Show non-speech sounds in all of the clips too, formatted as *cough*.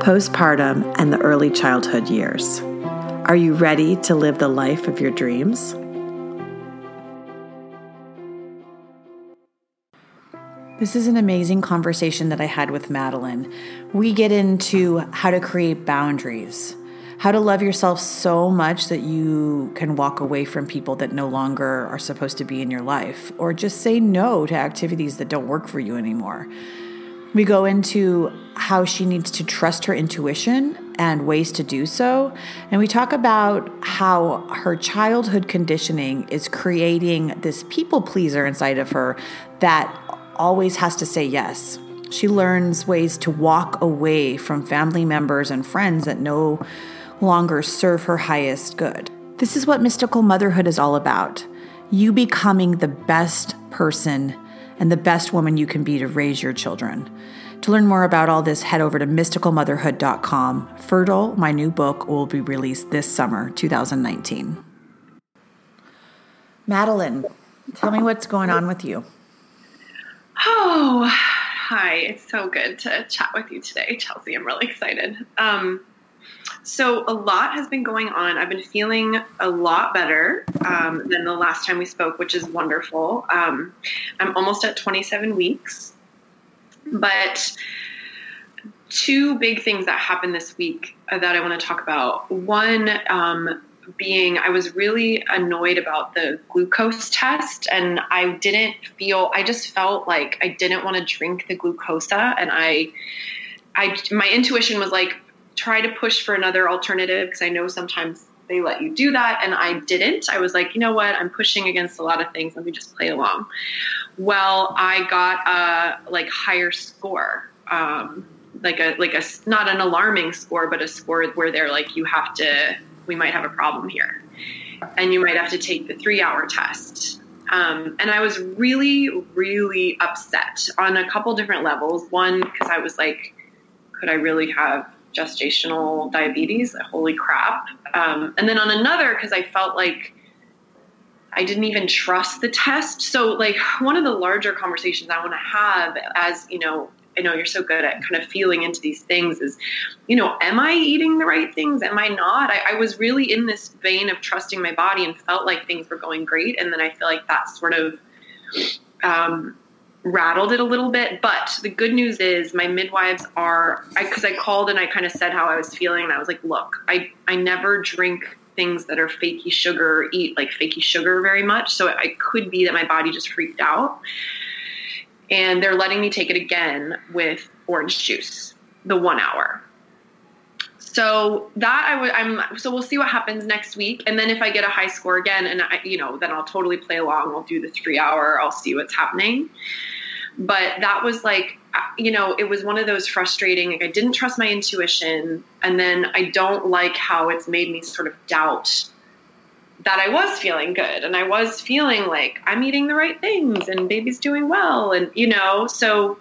postpartum, and the early childhood years. Are you ready to live the life of your dreams? This is an amazing conversation that I had with Madeline. We get into how to create boundaries, how to love yourself so much that you can walk away from people that no longer are supposed to be in your life, or just say no to activities that don't work for you anymore. We go into how she needs to trust her intuition and ways to do so. And we talk about how her childhood conditioning is creating this people pleaser inside of her that always has to say yes. She learns ways to walk away from family members and friends that no longer serve her highest good. This is what mystical motherhood is all about. You becoming the best person and the best woman you can be to raise your children. To learn more about all this, head over to mysticalmotherhood.com. Fertile, my new book, will be released this summer, 2019. Madeline, tell me what's going on with you. Oh, hi. It's so good to chat with you today, Chelsea. I'm really excited. Um, so, a lot has been going on. I've been feeling a lot better um, than the last time we spoke, which is wonderful. Um, I'm almost at 27 weeks, but two big things that happened this week that I want to talk about. One, um, being I was really annoyed about the glucose test and I didn't feel I just felt like I didn't want to drink the Glucola and I I my intuition was like try to push for another alternative because I know sometimes they let you do that and I didn't. I was like, you know what? I'm pushing against a lot of things. Let me just play along. Well, I got a like higher score. Um, like a like a not an alarming score, but a score where they're like you have to we might have a problem here. And you might have to take the 3-hour test. Um, and I was really, really upset on a couple different levels. One, because I was like, could I really have gestational diabetes. Holy crap. Um, and then on another, because I felt like I didn't even trust the test. So, like, one of the larger conversations I want to have as, you know, I know you're so good at kind of feeling into these things is, you know, am I eating the right things? Am I not? I, I was really in this vein of trusting my body and felt like things were going great. And then I feel like that sort of um, rattled it a little bit. But the good news is my midwives are because I, I, called and I kind of said how I was feeling, and I was like, look, I I never drink things that are fakey sugar, eat like fakey sugar very much, so it could be that my body just freaked out. And they're letting me take it again with orange juice, the one hour. So that I would, I'm, so we'll see what happens next week. And then if I get a high score again and I, you know, then I'll totally play along. I'll do the three hour, I'll see what's happening. But that was like, you know, it was one of those frustrating, like I didn't trust my intuition. And then I don't like how it's made me sort of doubt that I was feeling good and I was feeling like I'm eating the right things and baby's doing well. And, you know, so,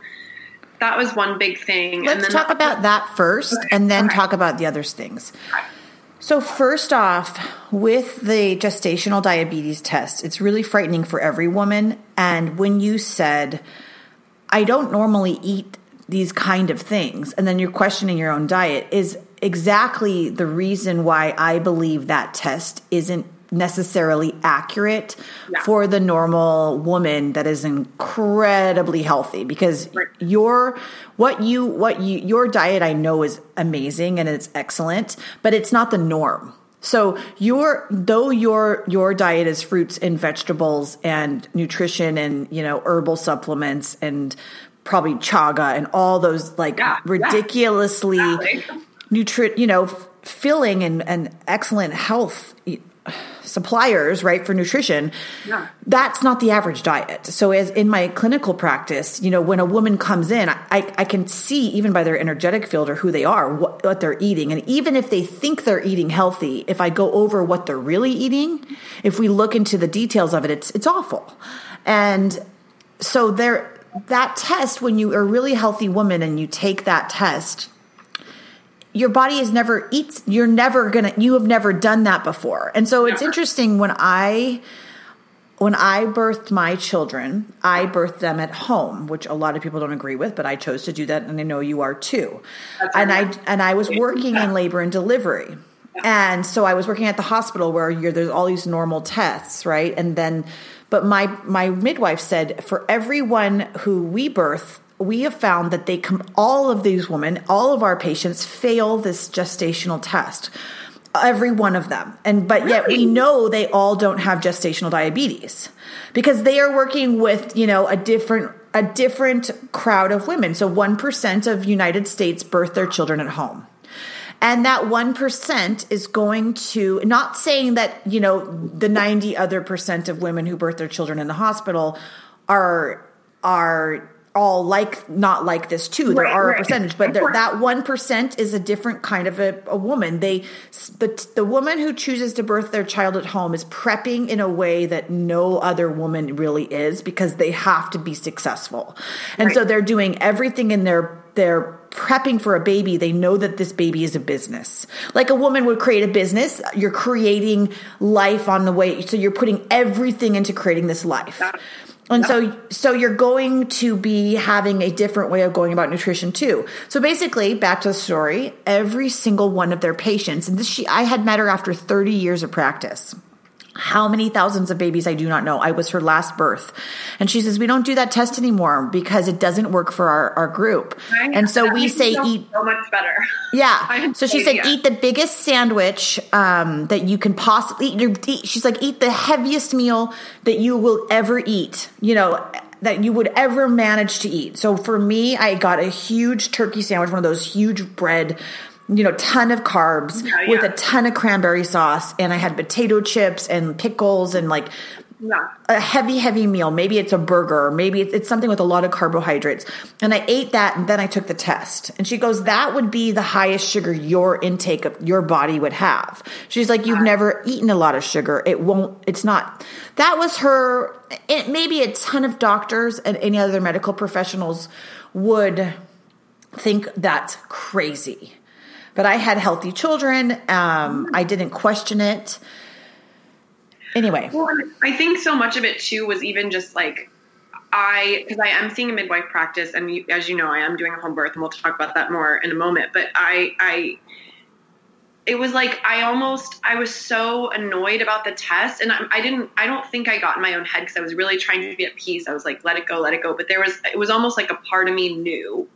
that was one big thing. Let's talk about that first okay. and then okay. talk about the other things. So, first off, with the gestational diabetes test, it's really frightening for every woman. And when you said, I don't normally eat these kind of things, and then you're questioning your own diet, is exactly the reason why I believe that test isn't necessarily accurate yeah. for the normal woman that is incredibly healthy because right. your what you what you your diet I know is amazing and it's excellent but it's not the norm. So your though your your diet is fruits and vegetables and nutrition and you know herbal supplements and probably chaga and all those like yeah, ridiculously yeah. Exactly. nutri you know filling and, and excellent health suppliers, right, for nutrition, Yeah. that's not the average diet. So as in my clinical practice, you know, when a woman comes in, I, I can see even by their energetic field or who they are, what, what they're eating. And even if they think they're eating healthy, if I go over what they're really eating, if we look into the details of it, it's, it's awful. And so there, that test, when you are a really healthy woman and you take that test, your body is never eats you're never gonna you have never done that before. And so it's Never. interesting when i when i birthed my children i birthed them at home which a lot of people don't agree with but i chose to do that and i know you are too. That's and i and i was working in labor and delivery. And so i was working at the hospital where you're there's all these normal tests right? And then but my my midwife said for everyone who we birth we have found that they come all of these women all of our patients fail this gestational test every one of them. And but yet we know they all don't have gestational diabetes because they are working with you know a different a different crowd of women. So 1% of united states birth their children at home. And that 1% is going to not saying that you know the 90 other percent of women who birth their children in the hospital are are all like not like this too. There Right, are a percentage but there, that 1% is a different kind of a, a woman. They the, the woman who chooses to birth their child at home is prepping in a way that no other woman really is because they have to be successful. And so they're doing everything in their they're prepping for a baby. They know that this baby is a business. Like a woman would create a business you're creating life on the way. So you're putting everything into creating this life. And so so you're going to be having a different way of going about nutrition too. So basically back to the story every single one of their patients and this she i had met her after 30 years of practice how many thousands of babies I do not know. I was her last birth. And she says, We don't do that test anymore because it doesn't work for our, our group. Right? And so That we say eat so much better. Yeah. *laughs* So she said, eat the biggest sandwich um, that you can possibly eat. She's like, eat the heaviest meal that you will ever eat. You know. That you would ever manage to eat. So for me, I got a huge turkey sandwich, one of those huge bread, you know, ton of carbs oh, Yeah, with a ton of cranberry sauce, and I had potato chips and pickles and like Yeah. a heavy, heavy meal. Maybe it's a burger, maybe it's, it's something with a lot of carbohydrates. And I ate that, and then I took the test. And she goes, "That would be the highest sugar your intake of your body would have." She's like, "You've never eaten a lot of sugar. It won't. It's not." That was her. It, maybe a ton of doctors and any other medical professionals would think that's crazy. But I had healthy children. Um, I didn't question it. Anyway. Well, I think so much of it too was even just like I, because I am seeing a midwife practice, and you, as you know, I am doing a home birth, and we'll talk about that more in a moment. But I, I, it was like I almost, I was so annoyed about the test, and I, I didn't, I don't think I got in my own head because I was really trying to be at peace. I was like, let it go, let it go. But there was, it was almost like a part of me knew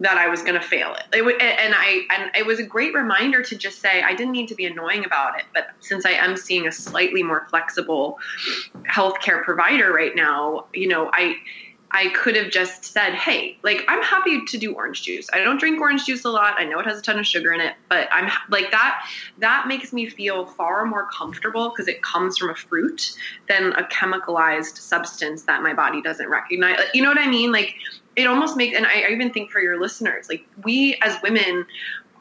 that I was going to fail it. it. And I and it was a great reminder to just say I didn't need to be annoying about it, but since I am seeing a slightly more flexible healthcare provider right now, you know, I I could have just said, "Hey, like I'm happy to do orange juice. I don't drink orange juice a lot. I know it has a ton of sugar in it, but I'm like that that makes me feel far more comfortable because it comes from a fruit than a chemicalized substance that my body doesn't recognize. You know what I mean? Like it almost makes and I, I even think for your listeners, like we as women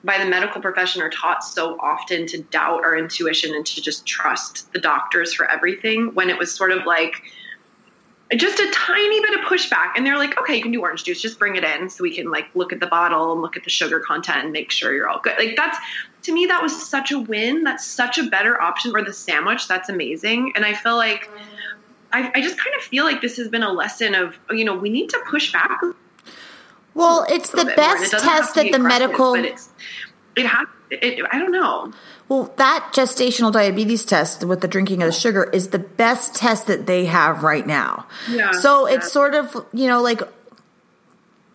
by the medical profession are taught so often to doubt our intuition and to just trust the doctors for everything when it was sort of like just a tiny bit of pushback. And they're like okay you can do orange juice just bring it in so we can like look at the bottle and look at the sugar content and make sure you're all good. Like that's to me that was such a win. That's such a better option or the sandwich. That's amazing. And i feel like I, I just kind of feel like this has been a lesson of you know we need to push back Well, it's the little bit more. And it best test be that the medical. it has it, i don't know Well, that gestational diabetes test with the drinking of the sugar is the best test that they have right now. Yeah, So yeah. it's sort of, you know, like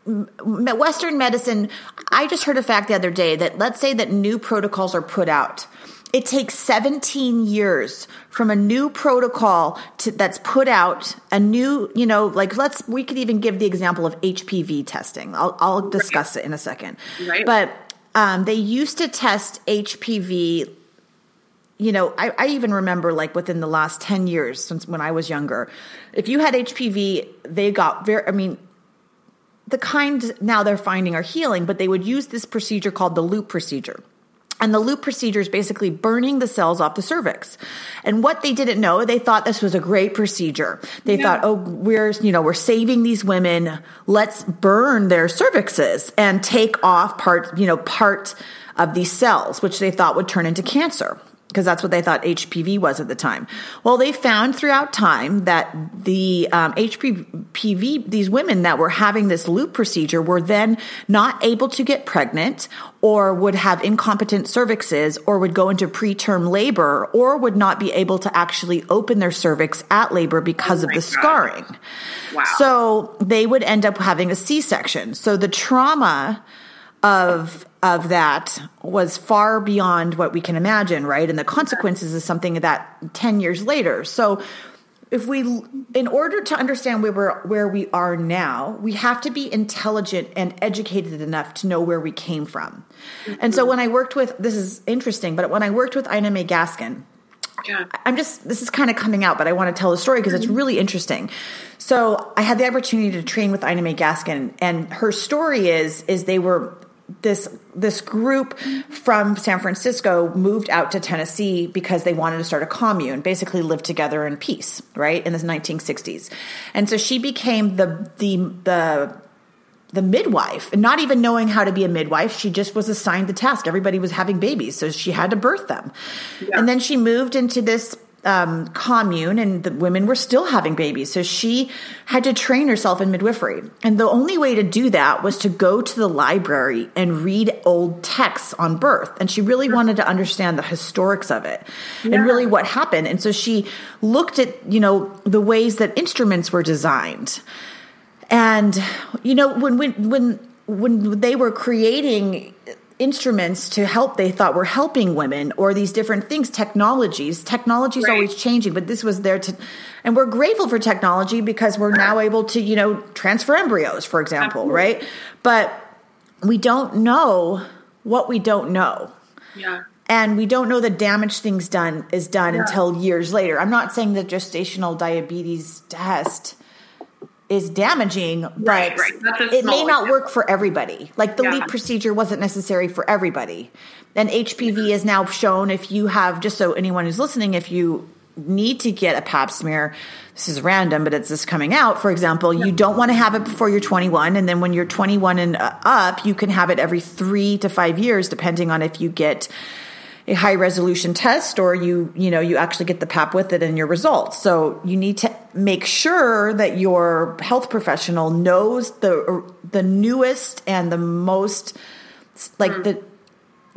Western medicine. I just heard a fact the other day that let's say that new protocols are put out. It takes 17 years from a new protocol to, that's put out, a new, you know, like let's, we could even give the example of HPV testing. I'll, I'll discuss it in a second. Right. But um, they used to test HPV you know, I, I, even remember like within the last 10 years since when I was younger, if you had HPV, they got very, I mean, the kind now they're finding are healing, but they would use this procedure called the loop procedure. And the loop procedure is basically burning the cells off the cervix. And what they didn't know, they thought this was a great procedure. They yeah. thought, oh, we're, you know, we're saving these women. Let's burn their cervixes and take off part, you know, part of these cells, which they thought would turn into cancer because that's what they thought HPV was at the time. Well, they found throughout time that the um, HPV, these women that were having this loop procedure were then not able to get pregnant or would have incompetent cervixes or would go into preterm labor or would not be able to actually open their cervix at labor because oh of the God. scarring. Wow. So they would end up having a C section. So the trauma of of that was far beyond what we can imagine, right? And the consequences is something that 10 years later. So if we in order to understand where we're where we are now, we have to be intelligent and educated enough to know where we came from. Mm-hmm. And so when I worked with this is interesting, but when I worked with Ina May Gaskin, yeah. I'm just, this is kind of coming out, but I want to tell the story because it's really interesting. So I had the opportunity to train with Ina May Gaskin and her story is, is they were, this this group from San Francisco moved out to Tennessee because they wanted to start a commune, basically live together in peace, right? In the 1960s. And so she became the the the the midwife and not even knowing how to be a midwife she just was assigned the task everybody was having babies so she had to birth them yeah. and then she moved into this um, commune and the women were still having babies. So she had to train herself in midwifery. And the only way to do that was to go to the library and read old texts on birth. And she really wanted to understand the historics of it yeah. and really what happened. And so she looked at, you know, the ways that instruments were designed. And, you know, when, when, when, when they were creating instruments to help they thought were helping women or these different things technologies technology is right. always changing but this was there to and we're grateful for technology because we're now able to you know transfer embryos for example Absolutely. right but we don't know what we don't know yeah and we don't know the damage things done is done yeah. until years later i'm not saying the gestational diabetes test is damaging, but right, right. it may not example. work for everybody. Like the yeah. LEEP procedure wasn't necessary for everybody. And HPV is now shown if you have, just so anyone who's listening, if you need to get a pap smear, this is random, but it's just coming out. For example, yeah. you don't want to have it before you're 21. And then when you're 21 and uh, up, you can have it every three to five years, depending on if you get a high resolution test or you you know you actually get the pap with it in your results. So you need to make sure that your health professional knows the the newest and the most like mm. the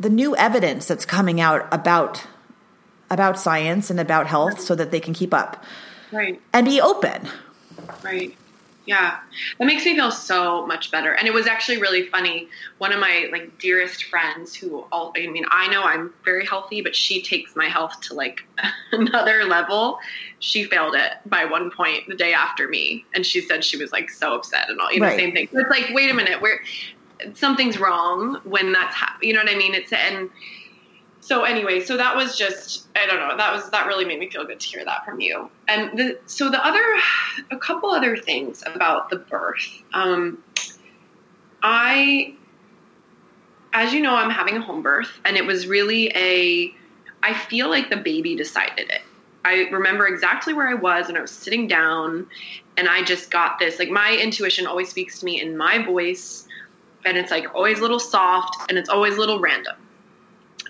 the new evidence that's coming out about about science and about health so that they can keep up. Right. And be open. Right yeah. That makes me feel so much better. And it was actually really funny. One of my like dearest friends who all I mean, I know I'm very healthy, but she takes my health to like *laughs* another level. She failed it by one point the day after me. And she said she was like so upset and all, you know, right. same thing. it's like, wait a minute, where something's wrong when that's, ha- you know what I mean? It's, and, so anyway, so that was just I don't know that was that really made me feel good to hear that from you. And the, so the other a couple other things about the birth. Um, I, as you know, I'm having a home birth, and it was really a. I feel like the baby decided it. I remember exactly where I was, and I was sitting down, and I just got this. Like my intuition always speaks to me in my voice, and it's like always a little soft, and it's always a little random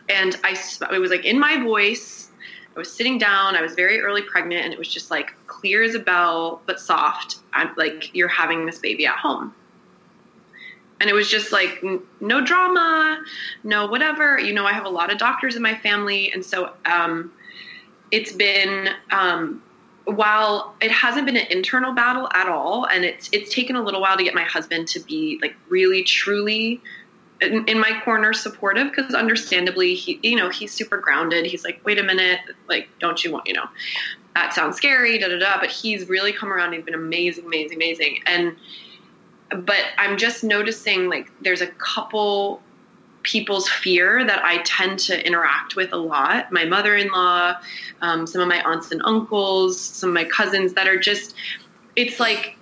and I it was like in my voice. I was sitting down. I was very early pregnant, and it was just like clear as a bell, but soft. I'm like, you're having this baby at home. And it was just like no drama, no whatever. You know, I have a lot of doctors in my family, and so um, it's been um, while it hasn't been an internal battle at all, and it's it's taken a little while to get my husband to be like really truly in, my corner supportive because understandably he you know he's super grounded. He's like wait a minute like don't you want you know that sounds scary da da da. But he's really come around he's been amazing amazing amazing. And but i'm just noticing like there's a couple people's fear that I tend to interact with a lot. My mother in law, um, some of my aunts and uncles, some of my cousins that are just, it's like,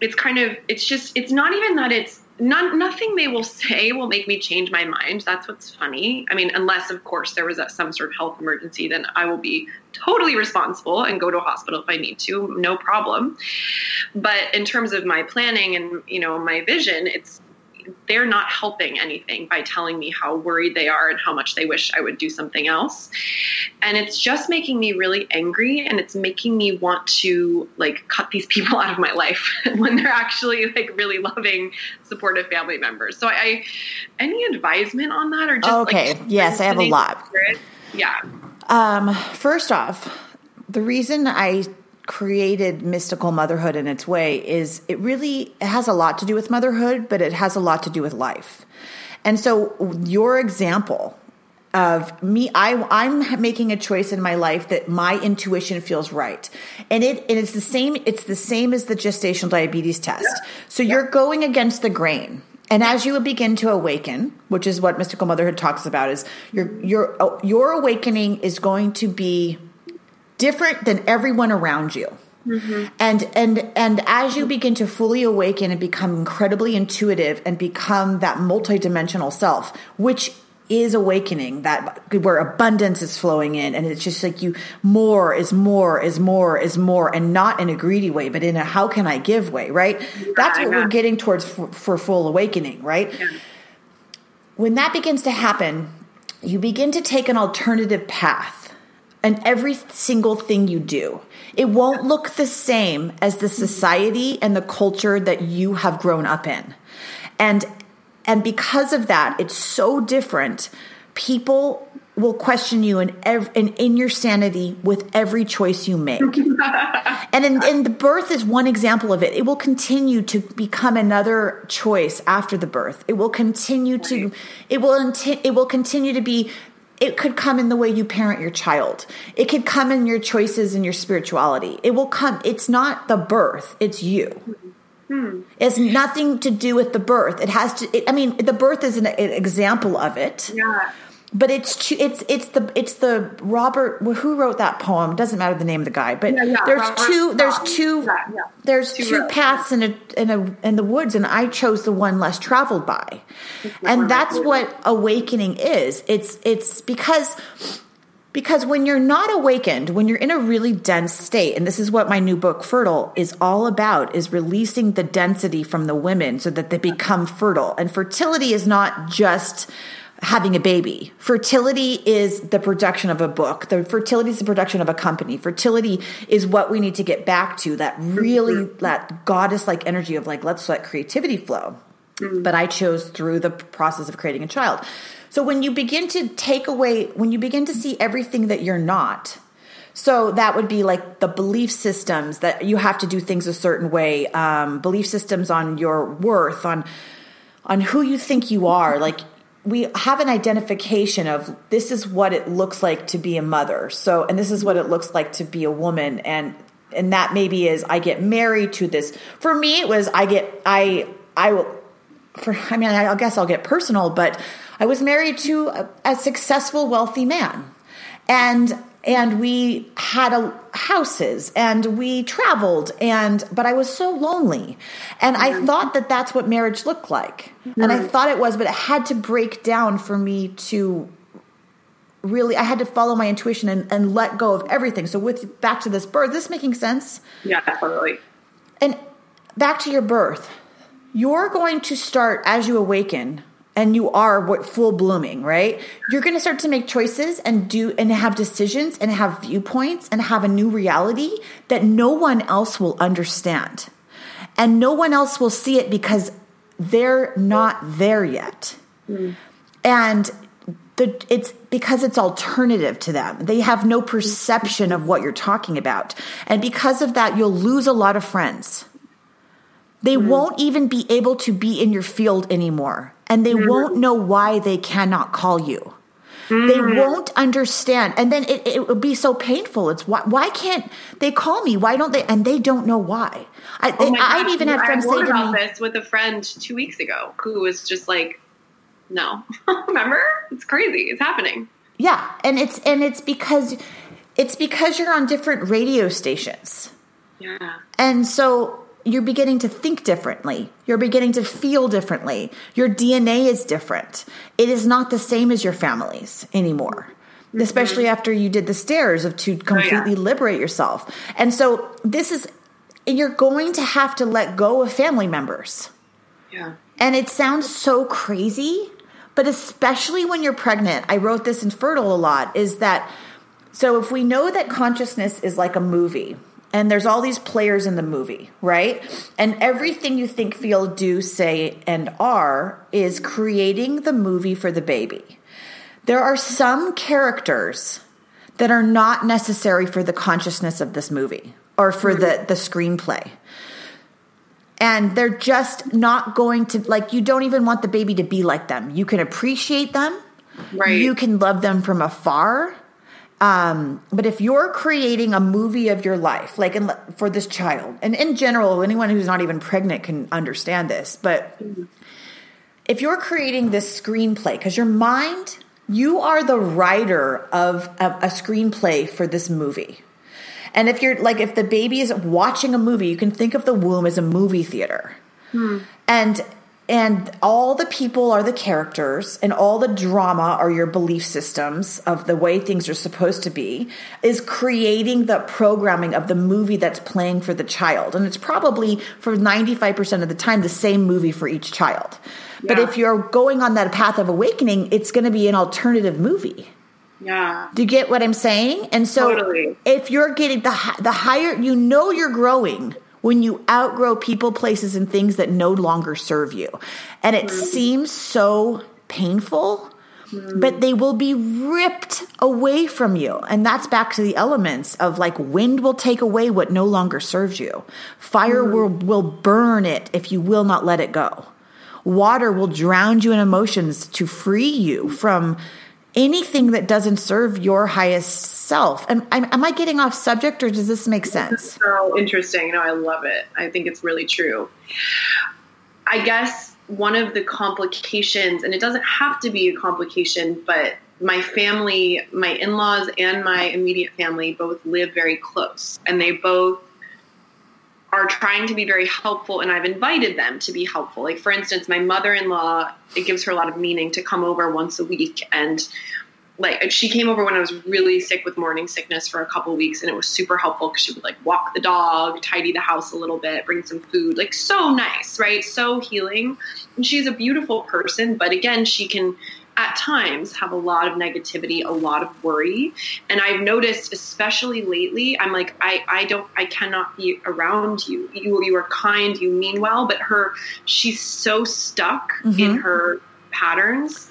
it's kind of, it's just, it's not even that it's, not, nothing they will say will make me change my mind. That's what's funny. I mean, unless, of course, there was a, some sort of health emergency, then I will be totally responsible and go to a hospital if I need to, no problem. But in terms of my planning and you know my vision, it's they're not helping anything by telling me how worried they are and how much they wish I would do something else. And it's just making me really angry and it's making me want to like cut these people *laughs* out of my life *laughs* when they're actually like really loving, supportive family members. So I, any advisement on that or just okay? Like, yes, I have a lot. Yeah. Um, first off, the reason I created mystical motherhood in its way is it really it has a lot to do with motherhood, but it has a lot to do with life. And so your example of me I I'm making a choice in my life that my intuition feels right. And it and it's the same it's the same as the gestational diabetes test. Yeah. So yeah. you're going against the grain. And as you begin to awaken, which is what mystical motherhood talks about is your your your awakening is going to be different than everyone around you. Mm-hmm. And and and as you begin to fully awaken and become incredibly intuitive and become that multidimensional self, which is awakening that where abundance is flowing in and it's just like you more is more is more is more and not in a greedy way but in a how can i give way right that's what we're getting towards for, for full awakening right yeah. when that begins to happen you begin to take an alternative path and every single thing you do. It won't look the same as the mm-hmm. society and the culture that you have grown up in. And and because of that, it's so different. People will question you and in, in, in your sanity with every choice you make. *laughs* and in, in, the birth is one example of it. It will continue to become another choice after the birth. It will continue to it will it will continue to be it could come in the way you parent your child. It could come in your choices and your spirituality. It will come. It's not the birth, it's you. Hmm. It's nothing to do with the birth. It has to, it, I mean, the birth is an, an example of it. Yeah but it's it's it's the it's the Robert who wrote that poem? Doesn't matter the name of the guy but yeah, yeah, there's Robert two there's two yeah, there's two, two paths in a in a in the woods and I chose the one less traveled by. And that's what awakening is. It's it's because because when you're not awakened when you're in a really dense state and this is what my new book fertile is all about is releasing the density from the women so that they become fertile. And fertility is not just having a baby. Fertility is the production of a book. The fertility is the production of a company. Fertility is what we need to get back to that really mm-hmm. that goddess like energy of like let's let creativity flow. Mm-hmm. But I chose through the process of creating a child. So when you begin to take away when you begin to see everything that you're not, so that would be like the belief systems that you have to do things a certain way, um, belief systems on your worth, on on who you think you are. Like we have an identification of this is what it looks like to be a mother. So, and this is what it looks like to be a woman. And, and that maybe is I get married to this. For me, it was I get, I, I will, for, I mean, I guess I'll get personal, but I was married to a, a successful, wealthy man. And and we had a, houses and we traveled and but i was so lonely. And i mm-hmm. thought that that's what marriage looked like. Mm-hmm. and i thought it was but it had to break down for me to really i had to follow my intuition and, and let go of everything. So with back to this birth this making sense? Yeah totally and back to your birth. You're going to start as you awaken and you are what full blooming, right? You're going to start to make choices and do and have decisions and have viewpoints and have a new reality that no one else will understand. And no one else will see it because they're not there yet. Mm. And the, it's because it's alternative to them. They have no perception of what you're talking about. And because of that, you'll lose a lot of friends. They mm. won't even be able to be in your field anymore and they mm-hmm. won't know why they cannot call you. Mm-hmm. They won't understand. And then it, it will be so painful. It's why, why can't they call me? Why don't they? And they don't know why. I, oh even had friends I say to about me, this with a friend two weeks ago who was just like, no. *laughs* Remember? It's crazy. It's happening. Yeah, and it's and it's because it's because you're on different radio stations. Yeah. And so you're beginning to think differently. You're beginning to feel differently. Your DNA is different. It is not the same as your family's anymore. Mm-hmm. Especially after you did the stairs of to completely oh, yeah. liberate yourself. And so this is and you're going to have to let go of family members. Yeah. And it sounds so crazy, but especially when you're pregnant, I wrote this in Fertile a lot is that so if we know that consciousness is like a movie, and there's all these players in the movie, right? And everything you think, feel, do, say, and are is creating the movie for the baby. There are some characters that are not necessary for the consciousness of this movie or for the, the screenplay. And they're just not going to, like, you don't even want the baby to be like them. You can appreciate them, right. you can love them from afar um, but if you're creating a movie of your life, like in, for this child, and in general, anyone who's not even pregnant can understand this, but if you're creating this screenplay, because your mind, you are the writer of a, a screenplay for this movie. And if you're like, if the baby is watching a movie, you can think of the womb as a movie theater. Hmm. And and all the people are the characters and all the drama are your belief systems of the way things are supposed to be is creating the programming of the movie that's playing for the child and it's probably for 95% of the time the same movie for each child yeah. but if you're going on that path of awakening it's going to be an alternative movie yeah. Do you get what I'm saying? And so totally. if you're getting the the higher you know you're growing when you outgrow people, places, and things that no longer serve you. And it mm. seems so painful, mm. but they will be ripped away from you. And that's back to the elements of like wind will take away what no longer serves you, fire mm. will, will burn it if you will not let it go. Water will drown you in emotions to free you from anything that doesn't serve your highest self. Am, am I getting off subject or does this make sense? So interesting. No, I love it. I think it's really true. I guess one of the complications, and it doesn't have to be a complication, but my family, my in laws, and my immediate family both live very close, and they both are trying to be very helpful and I've invited them to be helpful. Like for instance, my mother-in-law, it gives her a lot of meaning to come over once a week and like she came over when I was really sick with morning sickness for a couple weeks and it was super helpful because she would like walk the dog, tidy the house a little bit, bring some food, like so nice, right? So healing. And she's a beautiful person, but again, she can at times have a lot of negativity, a lot of worry. And I've noticed, especially lately, I'm like, I, I don't, I cannot be around you. You, you are kind, you mean well, but her, she's so stuck mm-hmm. in her patterns.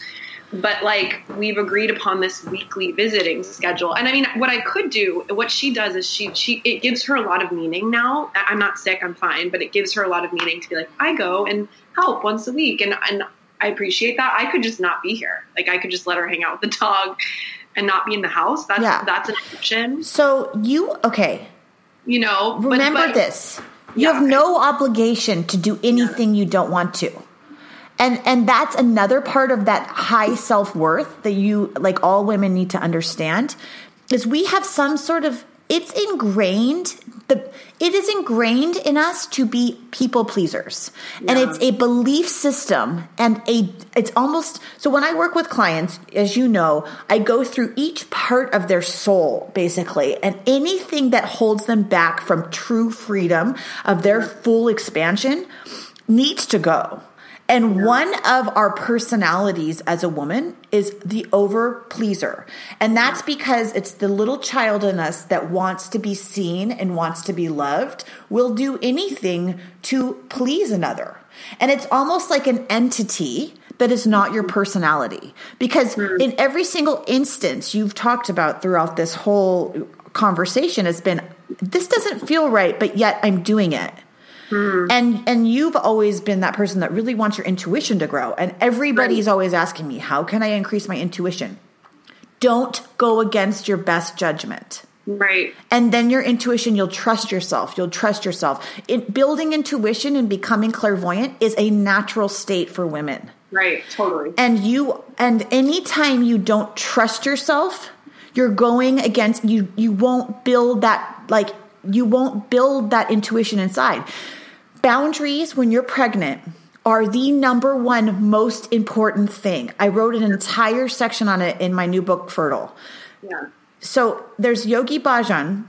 But like we've agreed upon this weekly visiting schedule, and I mean, what I could do, what she does is she she it gives her a lot of meaning now. I'm not sick, I'm fine, but it gives her a lot of meaning to be like, I go and help once a week, and and I appreciate that. I could just not be here. Like I could just let her hang out with the dog and not be in the house. That's yeah. that's an option. So you okay. You know, remember but, but, this. You yeah, have okay. no obligation to do anything yeah. you don't want to. And and that's another part of that high self-worth that you like all women need to understand is we have some sort of it's ingrained the it is ingrained in us to be people pleasers. Yeah. and it's a belief system and a it's almost so when i work with clients as you know i go through each part of their soul basically and anything that holds them back from true freedom of their full expansion needs to go and yeah. one of our personalities as a woman is the over pleaser. And that's because it's the little child in us that wants to be seen and wants to be loved, will do anything to please another. And it's almost like an entity that is not your personality. Because mm. in every single instance you've talked about throughout this whole conversation has been this doesn't feel right, but yet I'm doing it. Hmm. And and you've always been that person that really wants your intuition to grow. And everybody's right. always asking me, how can I increase my intuition? Don't go against your best judgment. Right. And then your intuition, you'll trust yourself. You'll trust yourself. It, building intuition and becoming clairvoyant is a natural state for women. Right, totally. And you and anytime you don't trust yourself, you're going against you you won't build that like you won't build that intuition inside. Boundaries when you're pregnant are the number one most important thing. I wrote an entire section on it in my new book Fertile. Yeah. So there's Yogi Bhajan.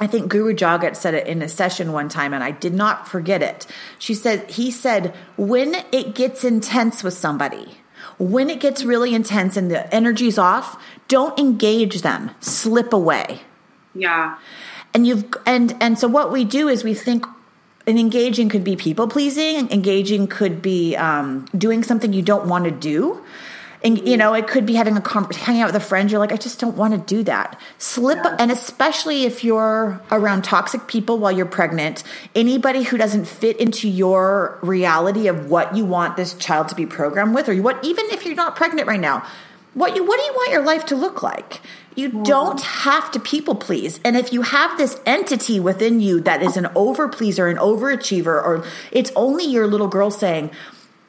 I think Guru Jagat said it in a session one time, and I did not forget it. She said, he said, when it gets intense with somebody, when it gets really intense and the energy's off, don't engage them. Slip away. Yeah. And you've and and so what we do is we think and engaging could be people pleasing. Engaging could be um, doing something you don't want to do. And you know, it could be having a hanging out with a friend. You're like, I just don't want to do that. Slip, Yeah. and especially if you're around toxic people while you're pregnant, anybody who doesn't fit into your reality of what you want this child to be programmed with, or what, even if you're not pregnant right now, what you, what do you want your life to look like? You don't have to people please. And if you have this entity within you that is an over pleaser, an overachiever, or it's only your little girl saying,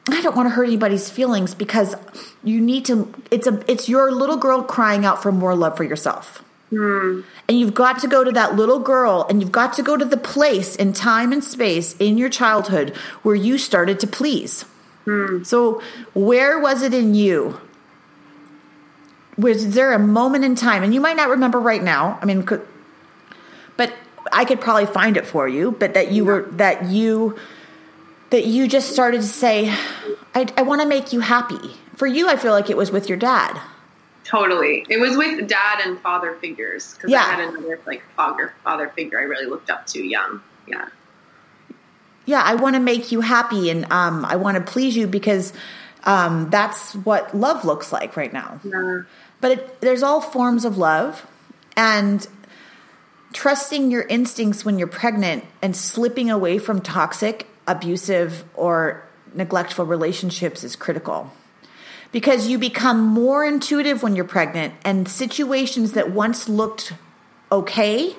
I don't want to hurt anybody's feelings because you need to it's a it's your little girl crying out for more love for yourself. Hmm. And you've got to go to that little girl and you've got to go to the place in time and space in your childhood where you started to please. Hmm. So, where was it in you? Was there a moment in time, and you might not remember right now? I mean, could, but I could probably find it for you. But that you were that you that you just started to say, "I, I want to make you happy." For you, I feel like it was with your dad. Totally. It was with dad and father figures because Yeah. I had another like father father figure I really looked up to young. Yeah. yeah i want to make you happy and um, i want to please you because um, that's what love looks like right now Yeah. But it, there's all forms of love and trusting your instincts when you're pregnant and slipping away from toxic abusive or neglectful relationships is critical. Because you become more intuitive when you're pregnant and situations that once looked okay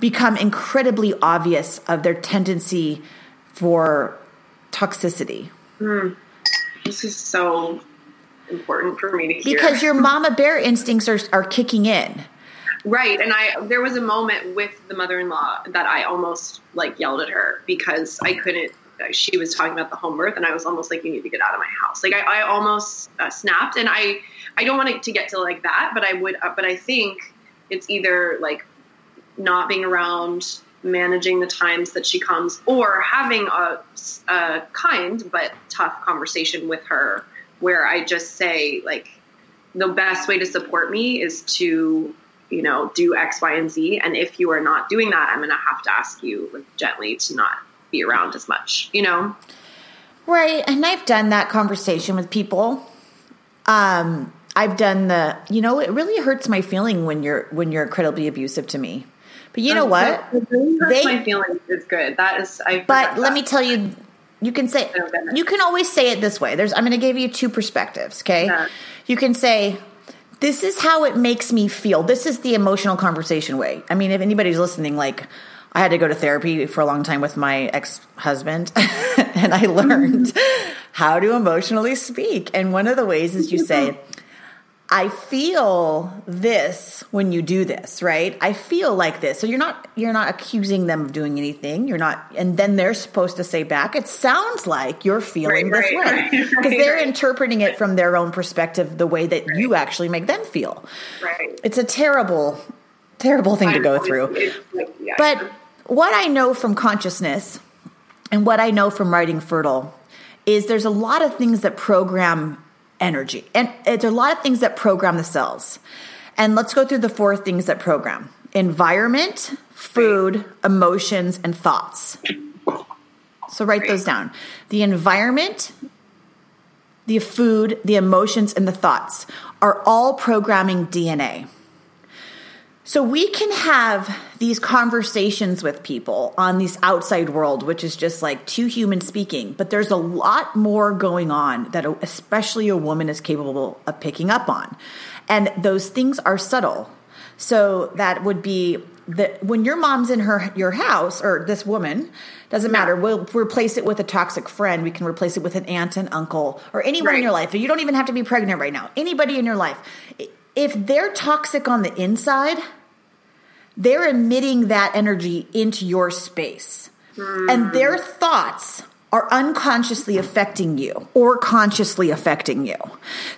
become incredibly obvious of their tendency for toxicity. Hmm. This is so important for me to hear. because your mama bear instincts are, are kicking in Right, and I there was a moment with the mother-in-law that I almost like yelled at her because I couldn't. She was talking about the home birth, and I was almost like, "You need to get out of my house." Like I, I almost uh, snapped, and I I don't want it to get to like that, but I would. Uh, but I think it's either like not being around, managing the times that she comes, or having a, a kind but tough conversation with her where I just say like the best way to support me is to you know do x y and z and if you are not doing that i'm going to have to ask you like gently to not be around as much you know Right. And I've done that conversation with people. Um, I've done the, you know, it really hurts my feeling when you're when you're incredibly abusive to me. But you know what? Really hurts They- my feelings is good that is i But let that. me tell you, you can say Oh, you can always say it this way. There's I'm going to give you two perspectives, okay? Yeah. You can say this is how it makes me feel. This is the emotional conversation way. I mean, if anybody's listening like I had to go to therapy for a long time with my ex-husband *laughs* and I learned mm-hmm. how to emotionally speak. And one of the ways is you say I feel this when you do this, right? I feel like this. So you're not you're not accusing them of doing anything. You're not and then they're supposed to say back, it sounds like you're feeling Right, this right, way. Because right, they're interpreting it from their own perspective the way that you actually make them feel. right It's a terrible terrible thing to go through. But what I know from consciousness and what I know from writing Fertile is there's a lot of things that program energy. And there's a lot of things that program the cells. And let's go through the four things that program environment, food, emotions, and thoughts. So write those down. The environment, the food, the emotions, and the thoughts are all programming DNA. So we can have these conversations with people on this outside world, which is just like two humans speaking, but there's a lot more going on that especially a woman is capable of picking up on. And those things are subtle. So that would be that when your mom's in her your house or this woman doesn't matter we'll replace it with a toxic friend we can replace it with an aunt and uncle or anyone Right. in your life you don't even have to be pregnant right now anybody in your life if they're toxic on the inside they're emitting that energy into your space. Hmm. And their thoughts are unconsciously affecting you or consciously affecting you.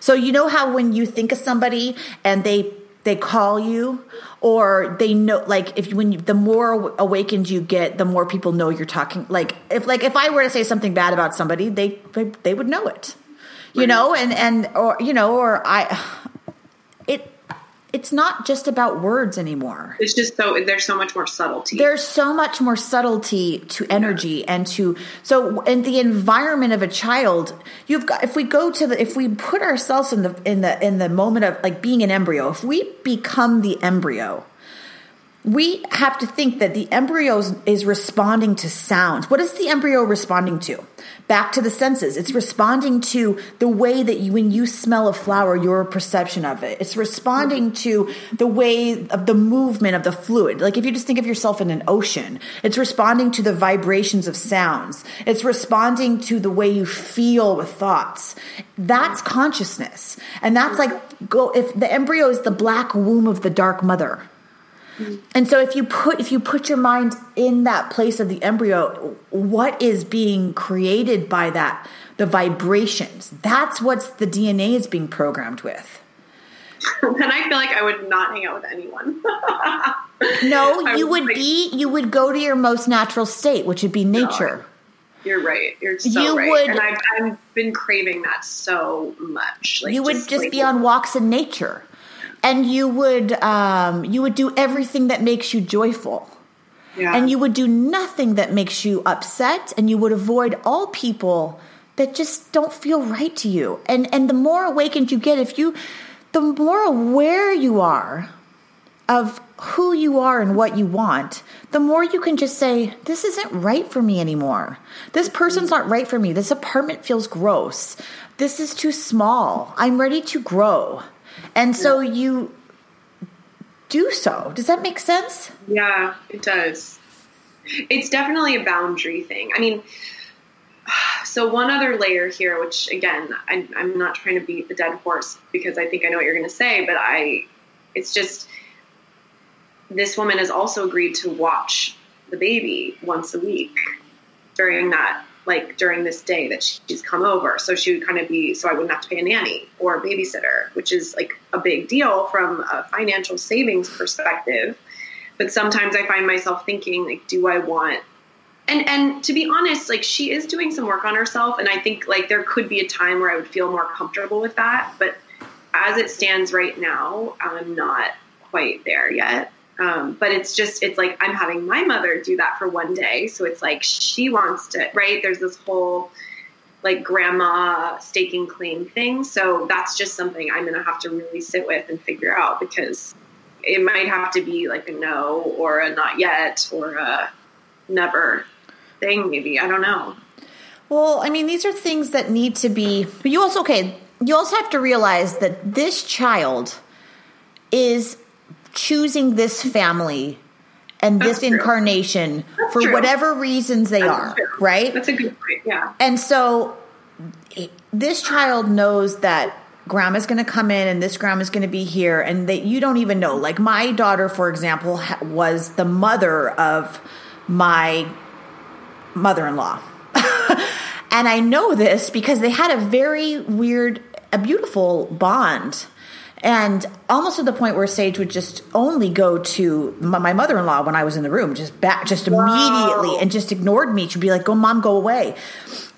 So you know how when you think of somebody and they they call you or they know like if you, when you, the more awakened you get the more people know you're talking like if like if i were to say something bad about somebody they they, they would know it. You know and and or you know or i it it's not just about words anymore It's just so there's so much more subtlety. there's so much more subtlety to energy and to so in the environment of a child you've got if we go to the if we put ourselves in the in the in the moment of like being an embryo if we become the embryo we have to think that the embryo is- is responding to sounds. What is the embryo responding to? Back to the senses. It's responding to the way that you, when you smell a flower, your perception of it. It's responding to the way of the movement of the fluid. Like if you just think of yourself in an ocean, it's responding to the vibrations of sounds. It's responding to the way you feel with thoughts. That's consciousness. And that's like go, if the embryo is the black womb of the dark mother. And so if you put if you put your mind in that place of the embryo, what is being created by that? The vibrations. That's what's the DNA is being programmed with. *laughs* then I feel like I would not hang out with anyone. *laughs* No, you would like- be you would go to your most natural state, which would be nature. You're right. You're so You right. would- and I've, I've been craving that so much. Like you would just, just like, be on walks in nature. And you would um, you would do everything that makes you joyful. Yeah. and you would do nothing that makes you upset and you would avoid all people that just don't feel right to you. And and the more awakened you get if you the more aware you are of who you are and what you want the more you can just say this isn't right for me anymore. This person's not right for me. This apartment feels gross. This is too small. I'm ready to grow and so you do so does that make sense Yeah, it does. It's definitely a boundary thing. I mean, *sighs* so one other layer here, which again, I, I'm not trying to beat the dead horse because I think I know what you're going to say, but I, it's just this woman has also agreed to watch the baby once a week during that like during this day that she's come over. So she would kind of be so i wouldn't have to pay a nanny or a babysitter which is like a big deal from a financial savings perspective. But sometimes i find myself thinking like do i want and and to be honest like she is doing some work on herself and i think like there could be a time where i would feel more comfortable with that. But as it stands right now i'm not quite there yet um, but it's just it's like i'm having my mother do that for one day. So it's like she wants to right? There's this whole like grandma staking claim thing. So that's just something i'm gonna have to really sit with and figure out because it might have to be like a no or a not yet or a never thing maybe. I don't know. Well, I mean, these are things that need to be. But you also, okay, you also have to realize that this child is choosing this family and this That's true. incarnation That's for true. whatever reasons they That's are, true. right? that's a good point yeah And so this child knows that grandma's going to come in and this grandma's going to be here and that you don't even know. Like my daughter, for example, was the mother of my mother-in-law. *laughs* and I know this because they had a very weird, a beautiful bond. And almost to the point where Sage would just only go to my, mother-in-law when I was in the room, just back, just immediately, and just ignored me. She'd be like, "Go, mom, go away."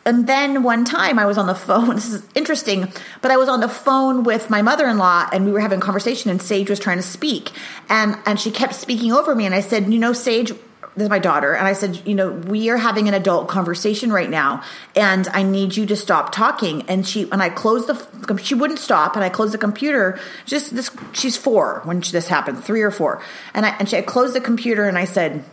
And then one time I was on the phone. *laughs* This is interesting, but I was on the phone with my mother-in-law, and we were having a conversation, and Sage was trying to speak, and and she kept speaking over me, and I said, "You know, Sage." This is my daughter, and I said, "You know, we are having an adult conversation right now, and I need you to stop talking." And she, and I closed the, she wouldn't stop, and I closed the computer. Just this, she's four when this happened, three or four, and I and she I closed the computer, and I said,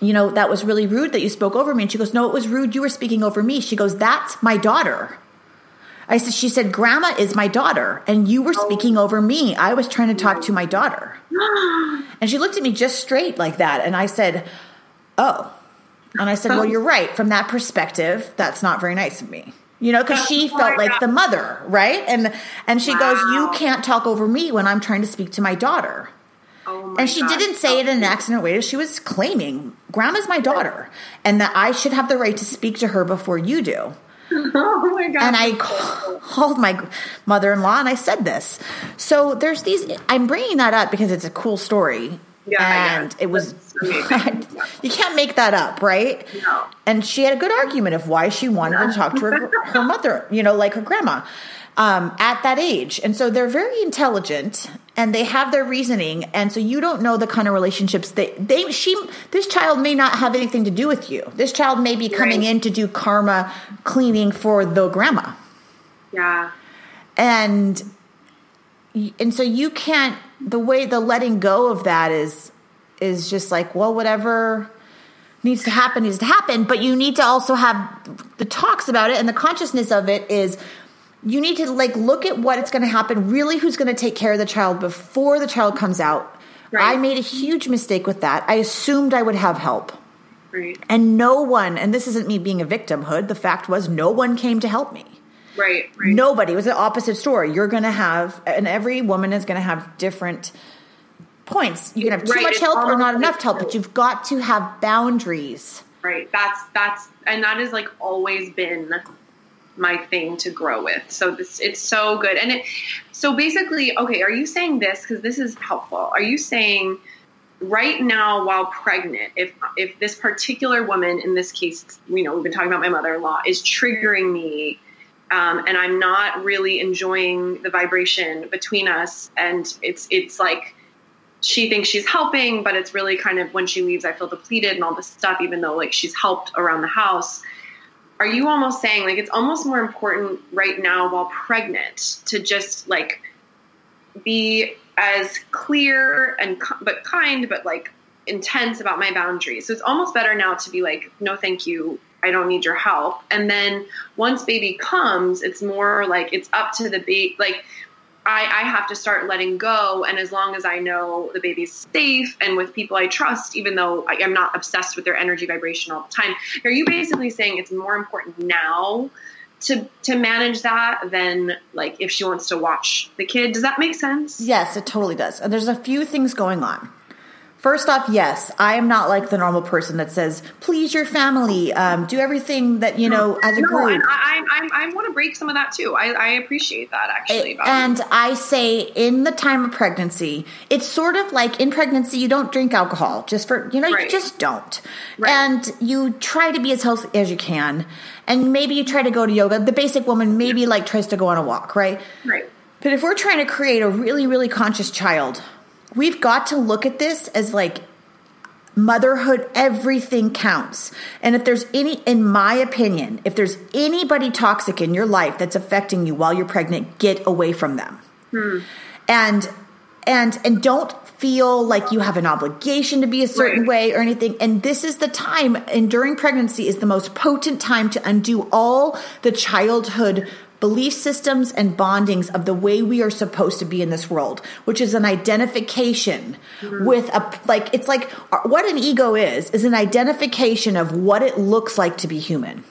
you know, that was really rude that you spoke over me. And she goes, no, it was rude. You were speaking over me. She goes, that's my daughter. I said, she said, Grandma is my daughter, and you were speaking over me. I was trying to talk to my daughter. *gasps* And she looked at me just straight like that. And I said, Oh. And I said, Well, you're right. From that perspective, that's not very nice of me. You know, because she felt like the mother, right? And and she goes, You can't talk over me when I'm trying to speak to my daughter. Oh my And she God. didn't say it in an accident way. She was claiming, Grandma's my daughter, and that I should have the right to speak to her before you do. *laughs* Oh my god. And I called my mother in law and I said this. So there's these, I'm bringing that up because it's a cool story. Yeah. and it was, *laughs* You can't make that up, right? No. And she had a good argument of why she wanted to talk to her, her mother, you know, like her grandma um, at that age. And so they're very intelligent and they have their reasoning. And so you don't know the kind of relationships that they, she, this child may not have anything to do with you. This child may be coming Right. in to do karma cleaning for the grandma yeah. and and so you can't the way the letting go of that is is just like well whatever needs to happen needs to happen but you need to also have the talks about it and the consciousness of it is you need to like look at what it's going to happen really who's going to take care of the child before the child comes out Right. i made a huge mistake with that i assumed i would have help Right. and no one and this isn't me being a victimhood the fact was no one came to help me Right. Right. Nobody. It was the opposite story. You're going to have, and every woman is going to have different points. You can have too Right, much it's help or not enough help, but you've got to have boundaries. Right. That's that's and that has like always been my thing to grow with. So this it's so good. And it so basically, okay, are you saying this cuz this is helpful. Are you saying right now while pregnant if if this particular woman in this case, you know, we've been talking about my mother-in-law is triggering me um, and I'm not really enjoying the vibration between us and it's it's like she thinks she's helping, but it's really kind of when she leaves, I feel depleted and all this stuff, even though like she's helped around the house. Are you almost saying like it's almost more important right now while pregnant to just like be as clear and but kind, but like intense about my boundaries? So it's almost better now to be like, no, thank you. I don't need your help. And then once baby comes, it's more like it's up to the baby. Like I, I have to start letting go. And as long as I know the baby's safe and with people I trust, even though I, I'm not obsessed with their energy vibration all the time, are you basically saying it's more important now to to manage that than like if she wants to watch the kid? Does that make sense? Yes, it totally does. And there's a few things going on. First off, yes, I am not like the normal person that says, please your family, um, do everything that, you know, as a No, group. and I, I, I, I want to break some of that too. I, I appreciate that actually. about you. And I say in the time of pregnancy, it's sort of like in pregnancy, you don't drink alcohol just for, you know, Right. you just don't. Right. And you try to be as healthy as you can. And maybe you try to go to yoga. The basic woman maybe like tries to go on a walk, right? right. But if we're trying to create a really, really conscious child, we've got to look at this as like motherhood, everything counts. And if there's any, in my opinion, if there's anybody toxic in your life that's affecting you while you're pregnant, get away from them. Hmm. And, and, and don't feel like you have an obligation to be a certain Right. way or anything. And this is the time, and during pregnancy is the most potent time to undo all the childhood belief systems and bondings of the way we are supposed to be in this world, which is an identification mm-hmm. with a, like, it's like what an ego is, is an identification of what it looks like to be human.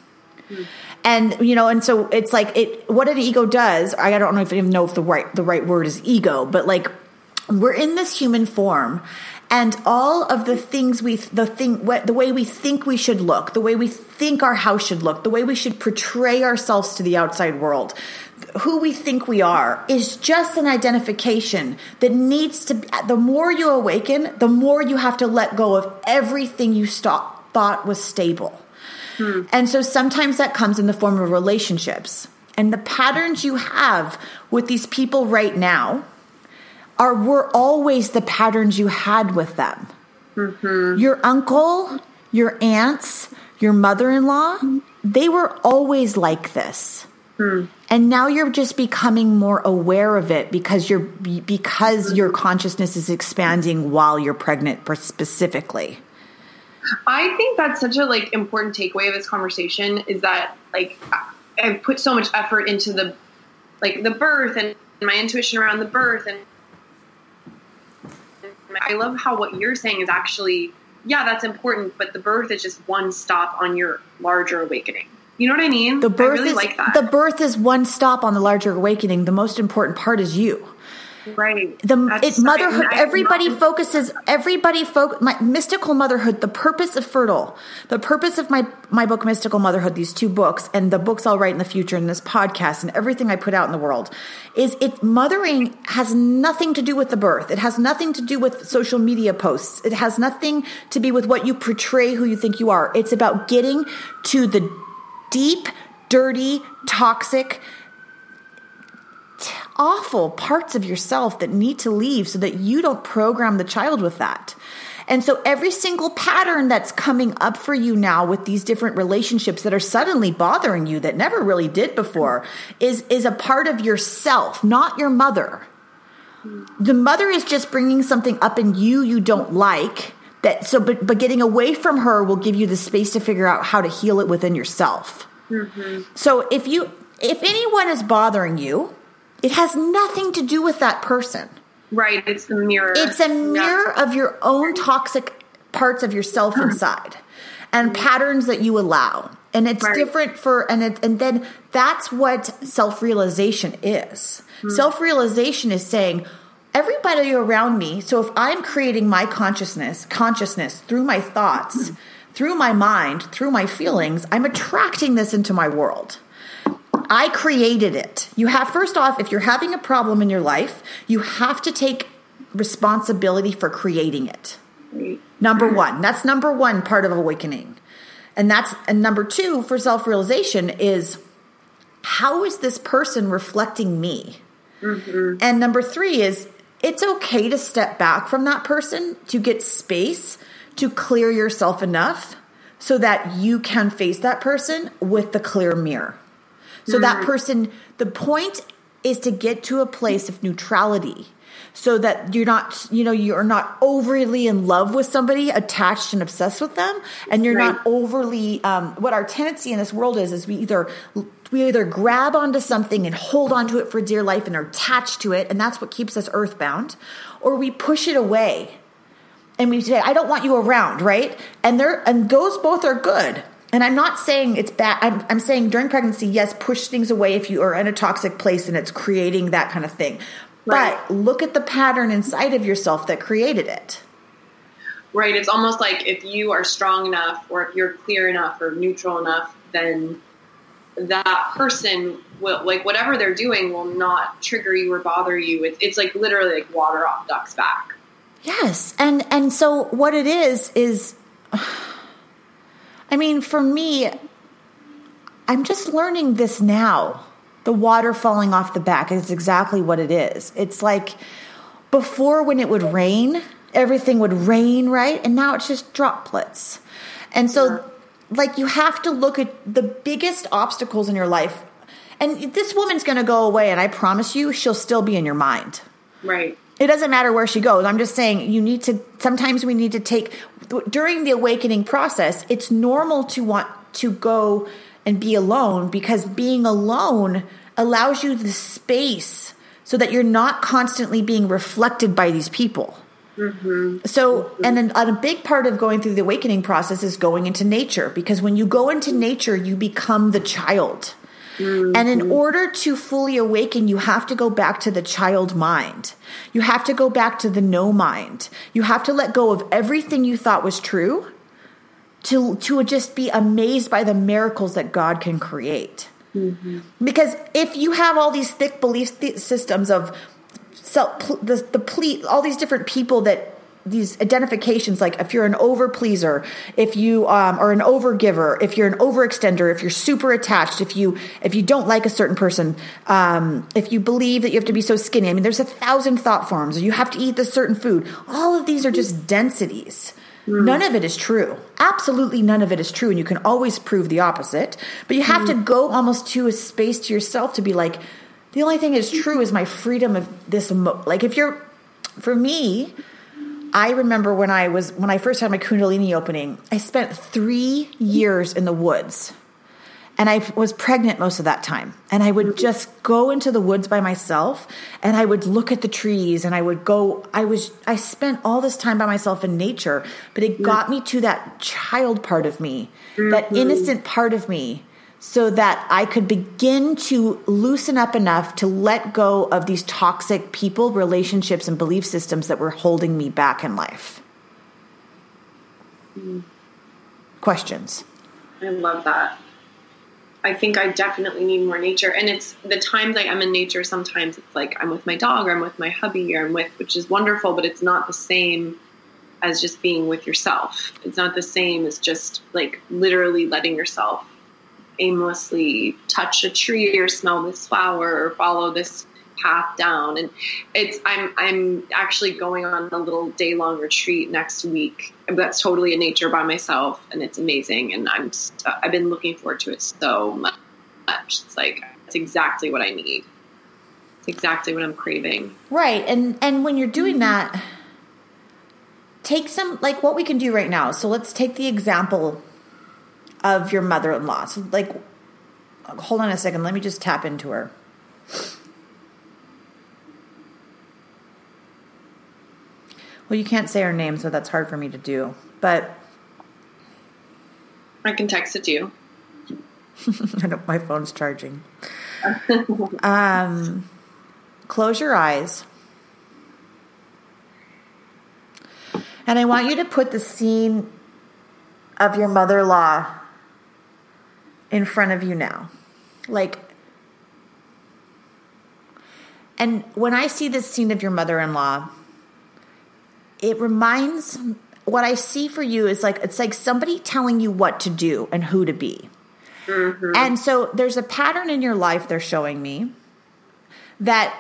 Mm-hmm. And you know, and so it's like it. What an ego does, I don't know if I even know if the right the right word is ego, but like we're in this human form, and all of the things we the thing what, the way we think we should look, the way we think our house should look, the way we should portray ourselves to the outside world, who we think we are is just an identification that needs to. The more you awaken, the more you have to let go of everything you stop, thought was stable. Hmm. And so sometimes that comes in the form of relationships. And the patterns you have with these people right now are were always the patterns you had with them. Mm-hmm. Your uncle, your aunts, your mother-in-law, they were always like this. Hmm. And now you're just becoming more aware of it because you're because your consciousness is expanding while you're pregnant specifically. I think that's such a like important takeaway of this conversation is that like I've put so much effort into the like the birth and my intuition around the birth and I love how what you're saying is actually yeah, that's important, but the birth is just one stop on your larger awakening. You know what I mean? The birth really is like that. the birth is one stop on the larger awakening. The most important part is you. Right. The That's it, motherhood. I- Everybody focuses. Everybody foc My mystical motherhood. The purpose of fertile. The purpose of my my book, Mystical Motherhood. These two books and the books I'll write in the future, and this podcast, and everything I put out in the world, is it. Mothering has nothing to do with the birth. It has nothing to do with social media posts. It has nothing to be with what you portray, who you think you are. It's about getting to the deep, dirty, toxic awful parts of yourself that need to leave so that you don't program the child with that. And so every single pattern that's coming up for you now with these different relationships that are suddenly bothering you that never really did before is is a part of yourself, not your mother. The mother is just bringing something up in you you don't like that so but but getting away from her will give you the space to figure out how to heal it within yourself. Mm-hmm. So if you if anyone is bothering you, it has nothing to do with that person. Right. It's the mirror. It's a Yeah. mirror of your own toxic parts of yourself hmm. inside and patterns that you allow. And it's Right. different for and it, and then that's what self-realization is. Hmm. Self-realization is saying everybody around me, so if I'm creating my consciousness, consciousness through my thoughts, hmm. through my mind, through my feelings, I'm attracting this into my world. I created it. You have, first off, if you're having a problem in your life, you have to take responsibility for creating it. Number one. That's number one part of awakening. And that's, and number two for self realization is how is this person reflecting me? Mm-hmm. And number three is it's okay to step back from that person to get space to clear yourself enough so that you can face that person with the clear mirror. So that person, the point is to get to a place of neutrality so that you're not, you know, you're not overly in love with somebody, attached and obsessed with them, and you're Right. not overly. Um, what our tendency in this world is is we either we either grab onto something and hold onto it for dear life and are attached to it, and that's what keeps us earthbound, or we push it away and we say, I don't want you around, right? And there and those both are good. And I'm not saying it's bad. I'm, I'm saying during pregnancy, yes, push things away if you are in a toxic place and it's creating that kind of thing. Right. But look at the pattern inside of yourself that created it. Right. It's almost like if you are strong enough or if you're clear enough or neutral enough, then that person will, like, whatever they're doing will not trigger you or bother you. It's, it's like literally like water off duck's back. Yes. And and so what it is is I mean, for me I'm just learning this now. The water falling off the back is exactly what it is. It's like before when it would rain, everything would rain, right? And now it's just droplets. And so like you have to look at the biggest obstacles in your life. And this woman's going to go away and I promise you she'll still be in your mind Right. It doesn't matter where she goes. I'm just saying you need to, sometimes we need to take, during the awakening process, it's normal to want to go and be alone because being alone allows you the space so that you're not constantly being reflected by these people. Mm-hmm. So, mm-hmm. and then a big part of going through the awakening process is going into nature because when you go into nature, you become the child. And in mm-hmm. order to fully awaken, you have to go back to the child mind. You have to go back to the no mind. You have to let go of everything you thought was true to, to just be amazed by the miracles that God can create. Mm-hmm. Because if you have all these thick belief th- systems of self, the, the ple- all these different people that these identifications like if you're an over pleaser if you um, are an over giver if you're an overextender if you're super attached if you if you don't like a certain person um, if you believe that you have to be so skinny i mean there's a thousand thought forms or you have to eat this certain food all of these are just densities None of it is true. Absolutely none of it is true. And you can always prove the opposite. But you have to go almost to a space to yourself to be like, the only thing that's true is my freedom of this. Emo-. Like, if you're, for me, I remember when I was, when I first had my Kundalini opening, I spent three years in the woods. and I was pregnant most of that time. And I would just go into the woods by myself and I would look at the trees and I would go I was I spent all this time by myself in nature, but it got me to that child part of me, mm-hmm. that innocent part of me so that I could begin to loosen up enough to let go of these toxic people, relationships, and belief systems that were holding me back in life. Mm. Questions? I love that. I think I definitely need more nature. And it's the times I am in nature, sometimes it's like I'm with my dog or I'm with my hubby or I'm with, which is wonderful, but it's not the same as just being with yourself. It's not the same as just like literally letting yourself aimlessly touch a tree or smell this flower or follow this path down. And it's i'm i'm actually going on a little day long retreat next week that's totally in nature by myself and it's amazing. And i'm i've been looking forward to it so much. It's like it's exactly what i need. It's exactly what i'm craving. Right. And and when you're doing mm-hmm. that take some like what we can do right now. So let's take the example of your mother-in-law. So like hold on a second, let me just tap into her. Well, you can't say her name, so that's hard for me to do. But I can text it to you. *laughs* I know my phone's charging. *laughs* um, close your eyes. And I want you to put the scene of your mother in law in front of you now. Like, and when I see this scene of your mother in law, it reminds what I see for you is like it's like somebody telling you what to do and who to be. Mm-hmm. And so there's a pattern in your life they're showing me that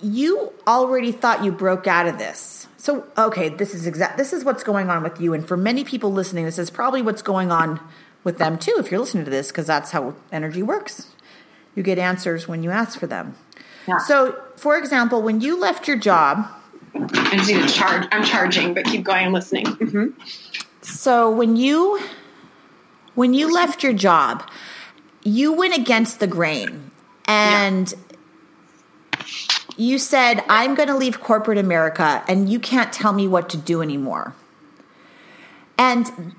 you already thought you broke out of this. So okay, this is exact this is what's going on with you and for many people listening this is probably what's going on with them too if you're listening to this because that's how energy works. You get answers when you ask for them. Yeah. So, for example, when you left your job, I just need to charge. I'm charging, but keep going. I'm listening. Mm-hmm. So when you when you left your job, you went against the grain, and yeah. you said, "I'm going to leave corporate America, and you can't tell me what to do anymore." And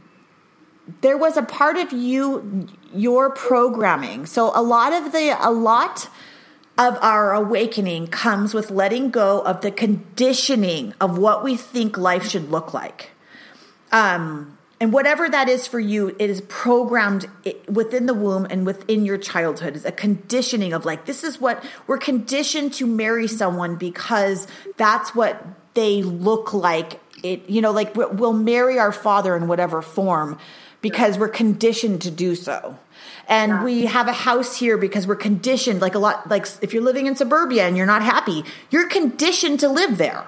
there was a part of you your programming. So a lot of the a lot of our awakening comes with letting go of the conditioning of what we think life should look like. Um and whatever that is for you it is programmed within the womb and within your childhood. Is a conditioning of like this is what we're conditioned to marry someone because that's what they look like. It you know like we'll marry our father in whatever form because we're conditioned to do so. And yeah. we have a house here because we're conditioned, like a lot, like if you're living in suburbia and you're not happy, you're conditioned to live there.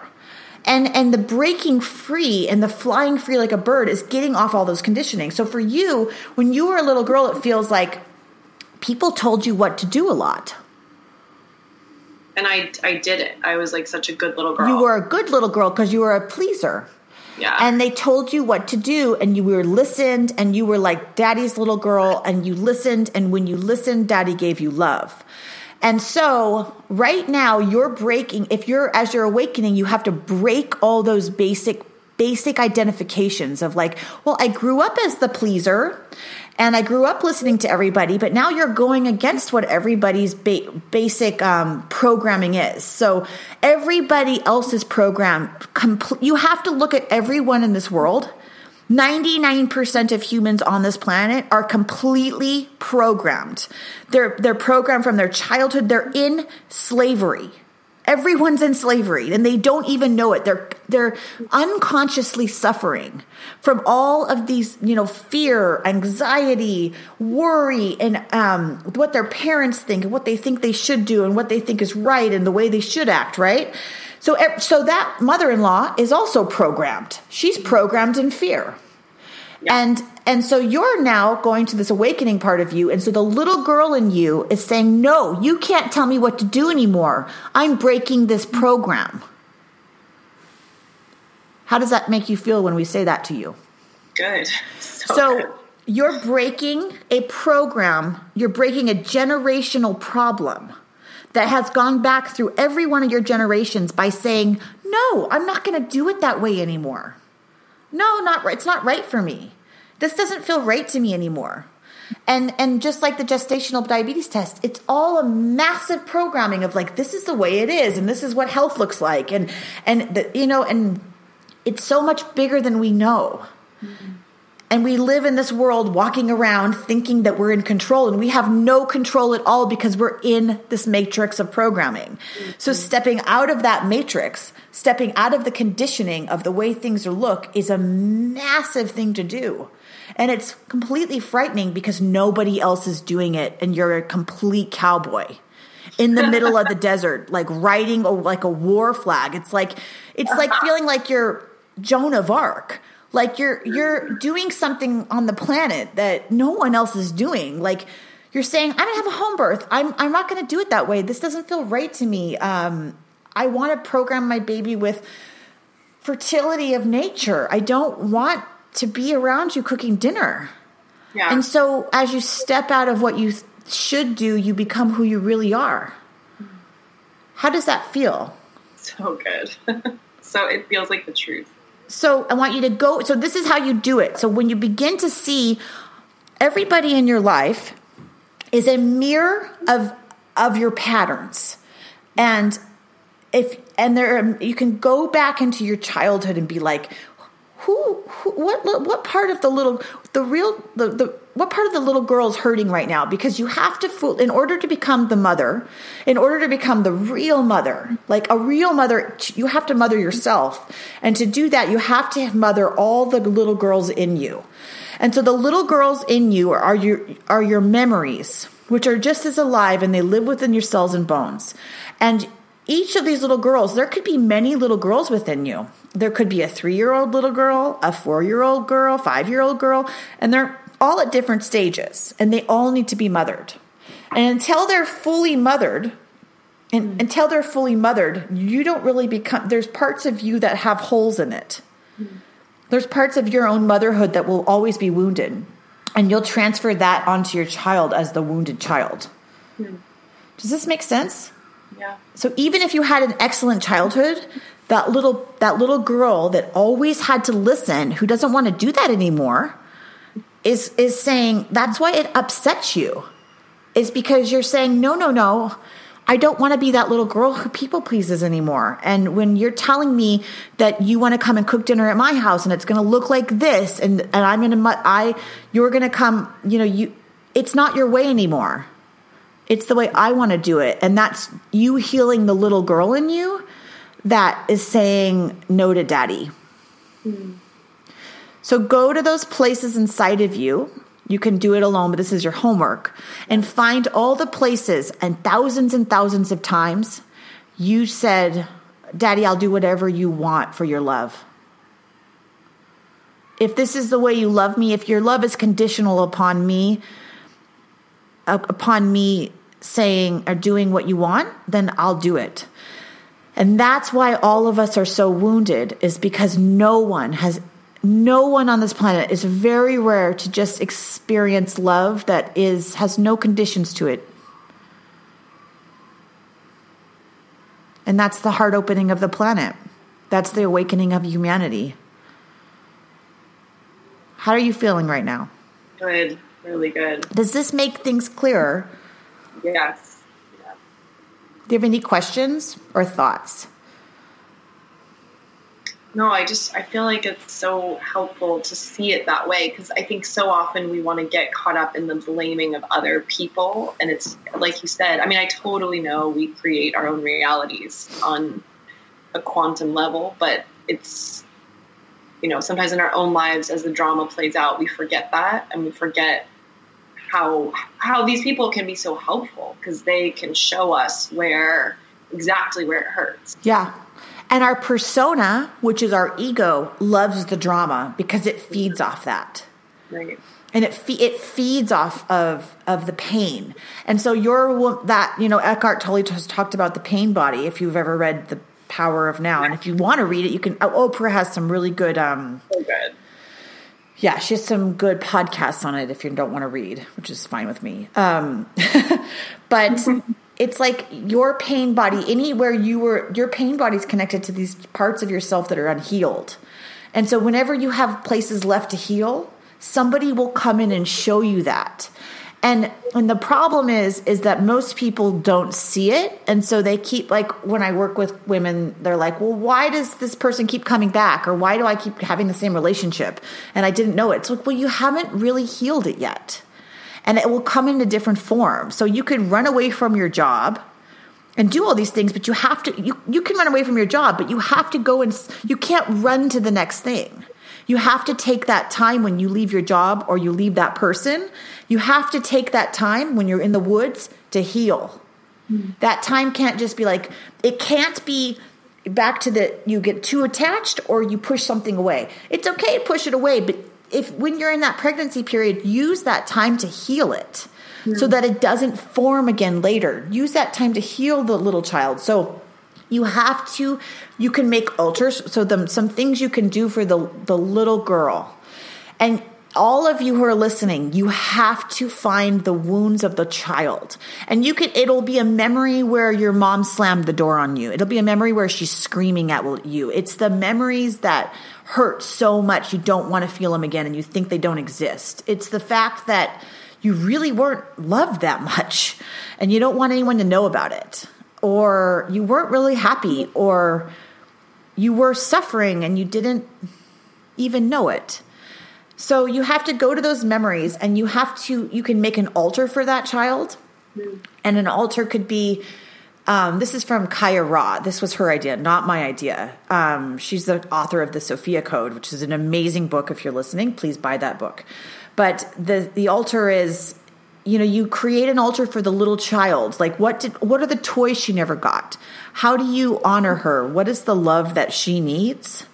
And, and the breaking free and the flying free like a bird is getting off all those conditioning. So for you, when you were a little girl, it feels like people told you what to do a lot. And I, I did it. I was like such a good little girl. You were a good little girl because you were a pleaser. Yeah. And they told you what to do and you were listened and you were like daddy's little girl and you listened and when you listened daddy gave you love. And so right now you're breaking if you're as you're awakening you have to break all those basic basic identifications of like, well, I grew up as the pleaser and I grew up listening to everybody, but now you're going against what everybody's ba- basic um, programming is. So everybody else's program, compl- you have to look at everyone in this world. 99% of humans on this planet are completely programmed. They're, they're programmed from their childhood. They're in slavery. Everyone's in slavery and they don't even know it. They're they're unconsciously suffering from all of these, you know, fear, anxiety, worry, and um, what their parents think and what they think they should do and what they think is right and the way they should act. Right. So, so that mother-in-law is also programmed. She's programmed in fear. And and so you're now going to this awakening part of you and so the little girl in you is saying, "No, you can't tell me what to do anymore. I'm breaking this program." How does that make you feel when we say that to you? Good. So, so good. you're breaking a program, you're breaking a generational problem that has gone back through every one of your generations by saying, "No, I'm not going to do it that way anymore." No, not. It's not right for me. This doesn't feel right to me anymore. And and just like the gestational diabetes test, it's all a massive programming of like this is the way it is and this is what health looks like and and the, you know and it's so much bigger than we know. Mm-hmm. And we live in this world walking around thinking that we're in control and we have no control at all because we're in this matrix of programming. Mm-hmm. So stepping out of that matrix, stepping out of the conditioning of the way things are look is a massive thing to do. And it's completely frightening because nobody else is doing it and you're a complete cowboy in the middle of the *laughs* desert, like riding a, like a war flag. It's like, it's like *laughs* feeling like you're Joan of Arc like you're you're doing something on the planet that no one else is doing. Like you're saying, I don't have a home birth. I'm I'm not going to do it that way. This doesn't feel right to me. Um, I want to program my baby with fertility of nature. I don't want to be around you cooking dinner. Yeah. And so as you step out of what you should do, you become who you really are. How does that feel? So good. *laughs* so it feels like the truth. So I want you to go. So this is how you do it. So when you begin to see everybody in your life is a mirror of of your patterns, and if and there you can go back into your childhood and be like, who, who what what part of the little the real the the what part of the little girl is hurting right now? Because you have to fool in order to become the mother in order to become the real mother like a real mother you have to mother yourself. And to do that you have to mother all the little girls in you. And so the little girls in you are your are your memories which are just as alive and they live within your cells and bones. And each of these little girls there could be many little girls within you there could be a three year old little girl, a four year old girl, five year old girl, and they're all at different stages and they all need to be mothered. And until they're fully mothered, and until they're fully mothered, you don't really become, there's parts of you that have holes in it. There's parts of your own motherhood that will always be wounded. And you'll transfer that onto your child as the wounded child. Mm. Does this make sense? So even if you had an excellent childhood, that little that little girl that always had to listen, who doesn't want to do that anymore, is is saying that's why it upsets you is because you're saying no no no I don't want to be that little girl who people pleases anymore. And when you're telling me that you want to come and cook dinner at my house and it's going to look like this and, and I'm going to, I, you're going to come, you know, you, it's not your way anymore. It's the way I want to do it. And that's you healing the little girl in you that is saying no to daddy. Mm. So go to those places inside of you. You can do it alone, but this is your homework. And find all the places and thousands and thousands of times you said, Daddy, I'll do whatever you want for your love. If this is the way you love me, if your love is conditional upon me, upon me saying or doing what you want, then I'll do it. And that's why all of us are so wounded, is because no one has no one on this planet is very rare to just experience love that is has no conditions to it. And that's the heart opening of the planet. That's the awakening of humanity. How are you feeling right now? Good, really good. Does this make things clearer? Yes. Yeah. Do you have any questions or thoughts? No, I just I feel like it's so helpful to see it that way because I think so often we want to get caught up in the blaming of other people and it's like you said, I mean I totally know we create our own realities on a quantum level, but it's you know, sometimes in our own lives as the drama plays out, we forget that and we forget how how these people can be so helpful because they can show us where exactly where it hurts. Yeah. And our persona, which is our ego, loves the drama because it feeds off that. Right. And it fe- it feeds off of of the pain. And so you're that you know Eckhart Tolle has talked about the pain body. If you've ever read the Power of Now, and if you want to read it, you can. Oh, Oprah has some really good. um So good Yeah, she has some good podcasts on it if you don't want to read, which is fine with me. Um, *laughs* but *laughs* it's like your pain body, anywhere you were, your pain body is connected to these parts of yourself that are unhealed. And so whenever you have places left to heal, somebody will come in and show you that. And and the problem is is that most people don't see it and so they keep like when I work with women they're like, "Well, why does this person keep coming back or why do I keep having the same relationship?" And I didn't know it. It's like, "Well, you haven't really healed it yet." And it will come in a different form. So you could run away from your job and do all these things, but you have to you you can run away from your job, but you have to go and you can't run to the next thing. You have to take that time when you leave your job or you leave that person. You have to take that time when you're in the woods to heal. Mm. That time can't just be like, it can't be back to the you get too attached or you push something away. It's okay to push it away, but if when you're in that pregnancy period, use that time to heal it mm. so that it doesn't form again later. Use that time to heal the little child. So you have to you can make altars so the, some things you can do for the the little girl. And all of you who are listening you have to find the wounds of the child. And you can it'll be a memory where your mom slammed the door on you. It'll be a memory where she's screaming at you. It's the memories that hurt so much you don't want to feel them again and you think they don't exist. It's the fact that you really weren't loved that much and you don't want anyone to know about it or you weren't really happy, or you were suffering and you didn't even know it. So you have to go to those memories and you have to, you can make an altar for that child. And an altar could be, um, this is from Kaia Ra. This was her idea, not my idea. Um, she's the author of the Sophia Code, which is an amazing book. If you're listening, please buy that book. But the the altar is you know you create an altar for the little child. Like what did what are the toys she never got? How do you honor her? What is the love that she needs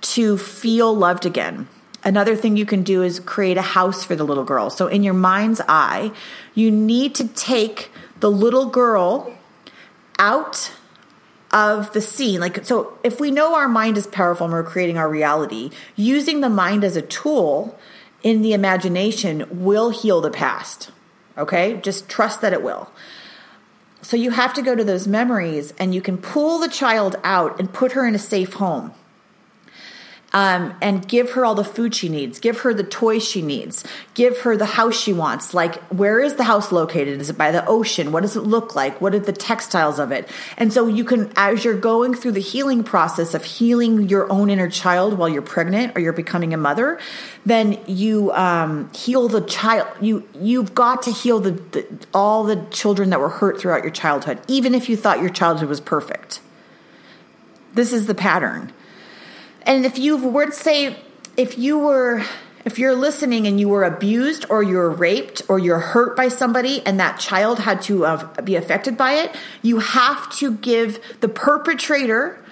to feel loved again? Another thing you can do is create a house for the little girl. So in your mind's eye you need to take the little girl out of the scene. Like so if we know our mind is powerful and we're creating our reality using the mind as a tool in the imagination will heal the past Okay, just trust that it will. So you have to go to those memories and you can pull the child out and put her in a safe home um, and give her all the food she needs, give her the toys she needs, give her the house she wants. Like, where is the house located? Is it by the ocean? What does it look like? What are the textiles of it? And so you can, as you're going through the healing process of healing your own inner child while you're pregnant or you're becoming a mother, then you um, heal the child. You you've got to heal the, the all the children that were hurt throughout your childhood, even if you thought your childhood was perfect. This is the pattern and if you were say, if you were, if you're listening and you were abused or you're raped or you're hurt by somebody and that child had to uh, be affected by it, you have to give the perpetrator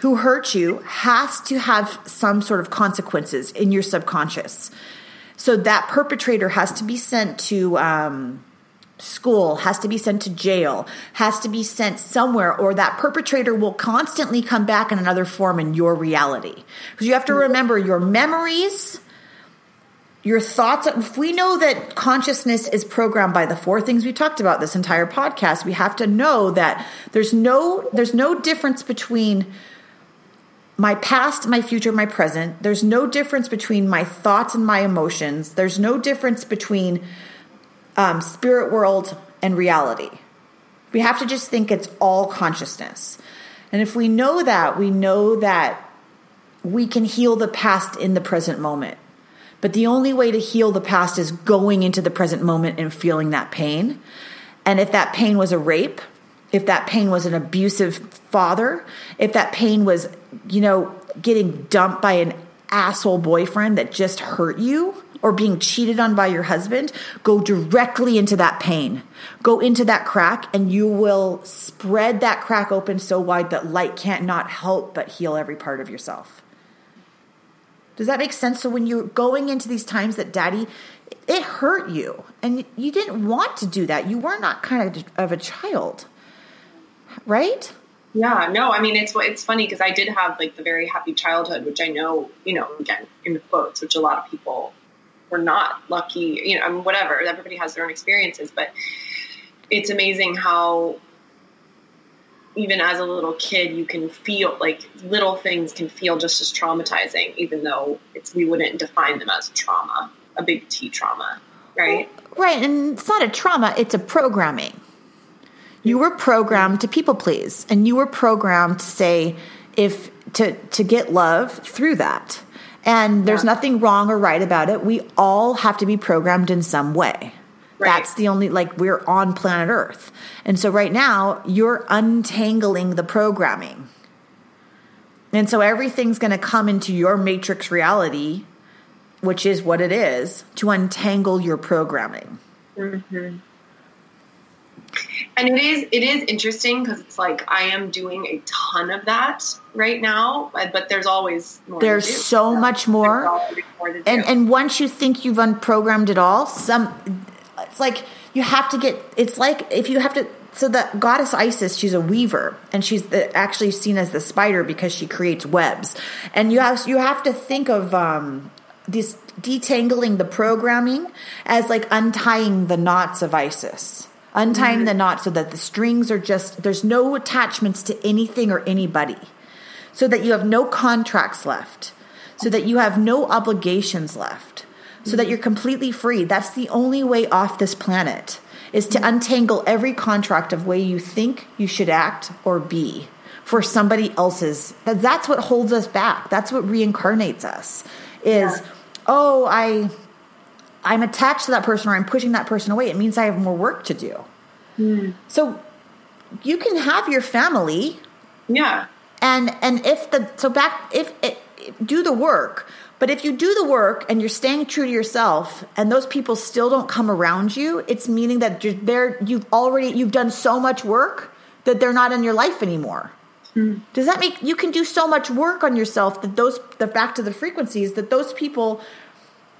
who hurt you has to have some sort of consequences in your subconscious. So that perpetrator has to be sent to, um, school, has to be sent to jail, has to be sent somewhere, or that perpetrator will constantly come back in another form in your reality. Because you have to remember your memories, your thoughts. If we know that consciousness is programmed by the four things we talked about this entire podcast, we have to know that there's no there's no difference between my past, my future, my present. There's no difference between my thoughts and my emotions. There's no difference between um, spirit world and reality. We have to just think it's all consciousness. And if we know that, we know that we can heal the past in the present moment. But the only way to heal the past is going into the present moment and feeling that pain. And if that pain was a rape, if that pain was an abusive father, if that pain was, you know, getting dumped by an asshole boyfriend that just hurt you, or being cheated on by your husband, go directly into that pain. Go into that crack and you will spread that crack open so wide that light can't not help but heal every part of yourself. Does that make sense? So when you're going into these times that daddy, it hurt you and you didn't want to do that. You were not kind of of a child, right? Yeah, no, I mean it's it's funny because I did have like the very happy childhood, which I know, you know, again in the quotes, which a lot of people were not lucky, you know, I mean, whatever. Everybody has their own experiences, but it's amazing how even as a little kid, you can feel like little things can feel just as traumatizing, even though it's we wouldn't define them as trauma, a big T trauma, right? Right, and it's not a trauma; it's a programming. You were programmed to people please, and you were programmed to say if to to get love through that. And there's yeah. nothing wrong or right about it. We all have to be programmed in some way. Right. That's the only like we're on planet Earth. And so right now you're untangling the programming. And so everything's going to come into your matrix reality, which is what it is, to untangle your programming. Mm-hmm and it is it is interesting because it's like I am doing a ton of that right now, but, there's always more. There's so much more, more and and once you think you've unprogrammed it all, some it's like you have to get. It's like if you have to. So the goddess Isis, she's a weaver, and she's the, actually seen as the spider because she creates webs. And you have you have to think of um, this detangling the programming as like untying the knots of Isis untying mm-hmm. the knot so that the strings are just, there's no attachments to anything or anybody, so that you have no contracts left, so that you have no obligations left, so that you're completely free. That's the only way off this planet is to untangle every contract of way you think you should act or be for somebody else's. That's what holds us back. That's what reincarnates us is yeah. oh i I'm attached to that person or I'm pushing that person away, it means I have more work to do. Mm. So you can have your family. Yeah. And and if the so back if it do the work, but if you do the work and you're staying true to yourself and those people still don't come around you, it's meaning that you're there you've already you've done so much work that they're not in your life anymore. Mm. Does that make you can do so much work on yourself that those the back to the frequencies that those people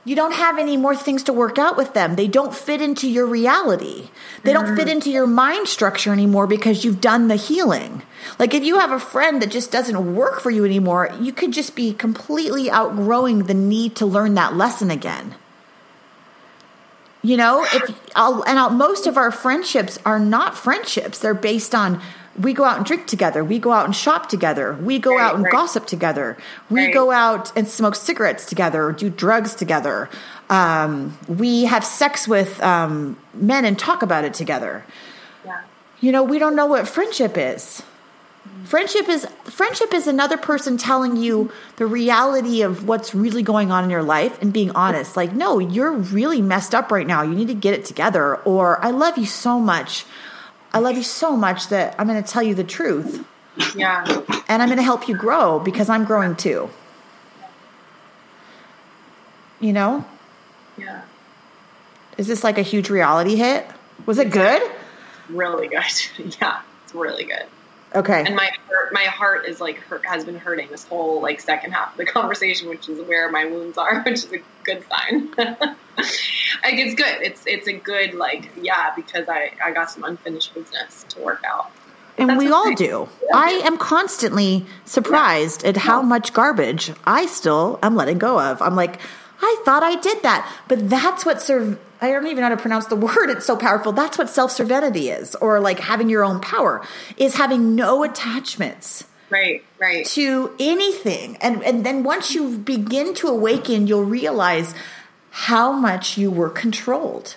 you don't have any more things to work out with them. They don't fit into your reality. They don't fit mm. into your mind structure anymore because you've done the healing. Like if you have a friend that just doesn't work for you anymore, you could just be completely outgrowing the need to learn that lesson again. You know, if I'll, and I'll, most of our friendships are not friendships. They're based on we go out and drink together. We go out and shop together. We go right, out and right. gossip together. We right. go out and smoke cigarettes together or do drugs together. Um, we have sex with um, men and talk about it together. Yeah. You know, we don't know what friendship is. Friendship is friendship is another person telling you the reality of what's really going on in your life and being honest. Like, no, you're really messed up right now. You need to get it together. Or I love you so much. I love you so much that I'm going to tell you the truth. Yeah. And I'm going to help you grow because I'm growing too. You know? Yeah. Is this like a huge reality hit? Was it good? Really good. *laughs* yeah, it's really good. Okay. And my my heart is like hurt, has been hurting this whole like second half of the *laughs* conversation, which is where my wounds are, *laughs* which is a good sign. *laughs* like it's good. It's it's a good like yeah because I I got some unfinished business to work out. And we all do. I am constantly surprised yeah. at how much garbage I still am letting go of. I'm like, I thought I did that, but that's what serve. I don't even know how to pronounce the word. It's so powerful. That's what self serenity is, or like having your own power, is having no attachments. Right, right. To anything. And, and then once you begin to awaken, you'll realize how much you were controlled,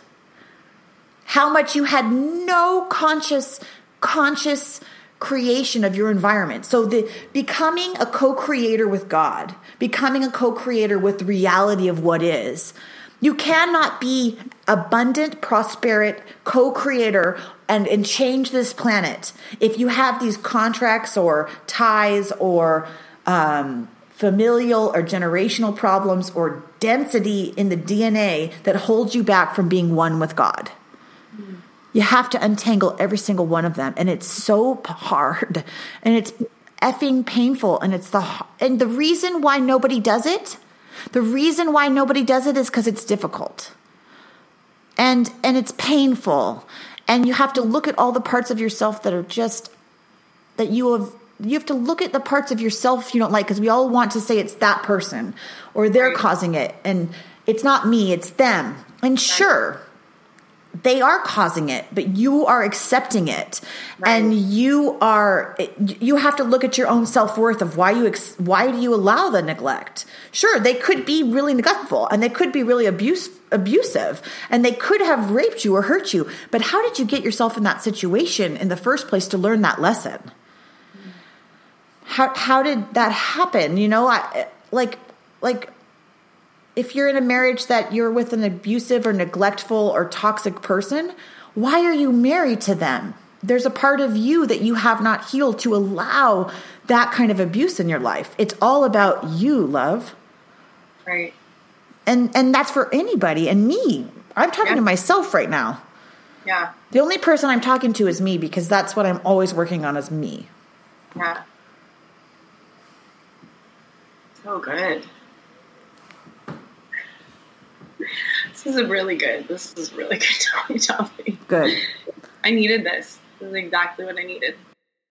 how much you had no conscious, conscious creation of your environment. So the becoming a co-creator with God, becoming a co-creator with the reality of what is, you cannot be abundant, prosperous co-creator and, and change this planet if you have these contracts or ties or um, familial or generational problems or density in the DNA that holds you back from being one with God. You have to untangle every single one of them, and it's so hard, and it's effing painful, and it's the and the reason why nobody does it the reason why nobody does it is because it's difficult. And and it's painful. And you have to look at all the parts of yourself that are just that you have you have to look at the parts of yourself you don't like because we all want to say it's that person or they're causing it and it's not me it's them and sure they are causing it but you are accepting it. Right. and you are you have to look at your own self-worth of why you ex, why do you allow the neglect? Sure they could be really neglectful and they could be really abuse, abusive and they could have raped you or hurt you but how did you get yourself in that situation in the first place to learn that lesson? How how did that happen? You know I, like like if you're in a marriage that you're with an abusive or neglectful or toxic person, why are you married to them? There's a part of you that you have not healed to allow that kind of abuse in your life. It's all about you, love. Right. And and that's for anybody and me. I'm talking yeah. to myself right now. Yeah. The only person I'm talking to is me because that's what I'm always working on is me. Yeah. So good. This is really good. This is really *laughs* good, Tommy. Good. I needed this. This is exactly what I needed.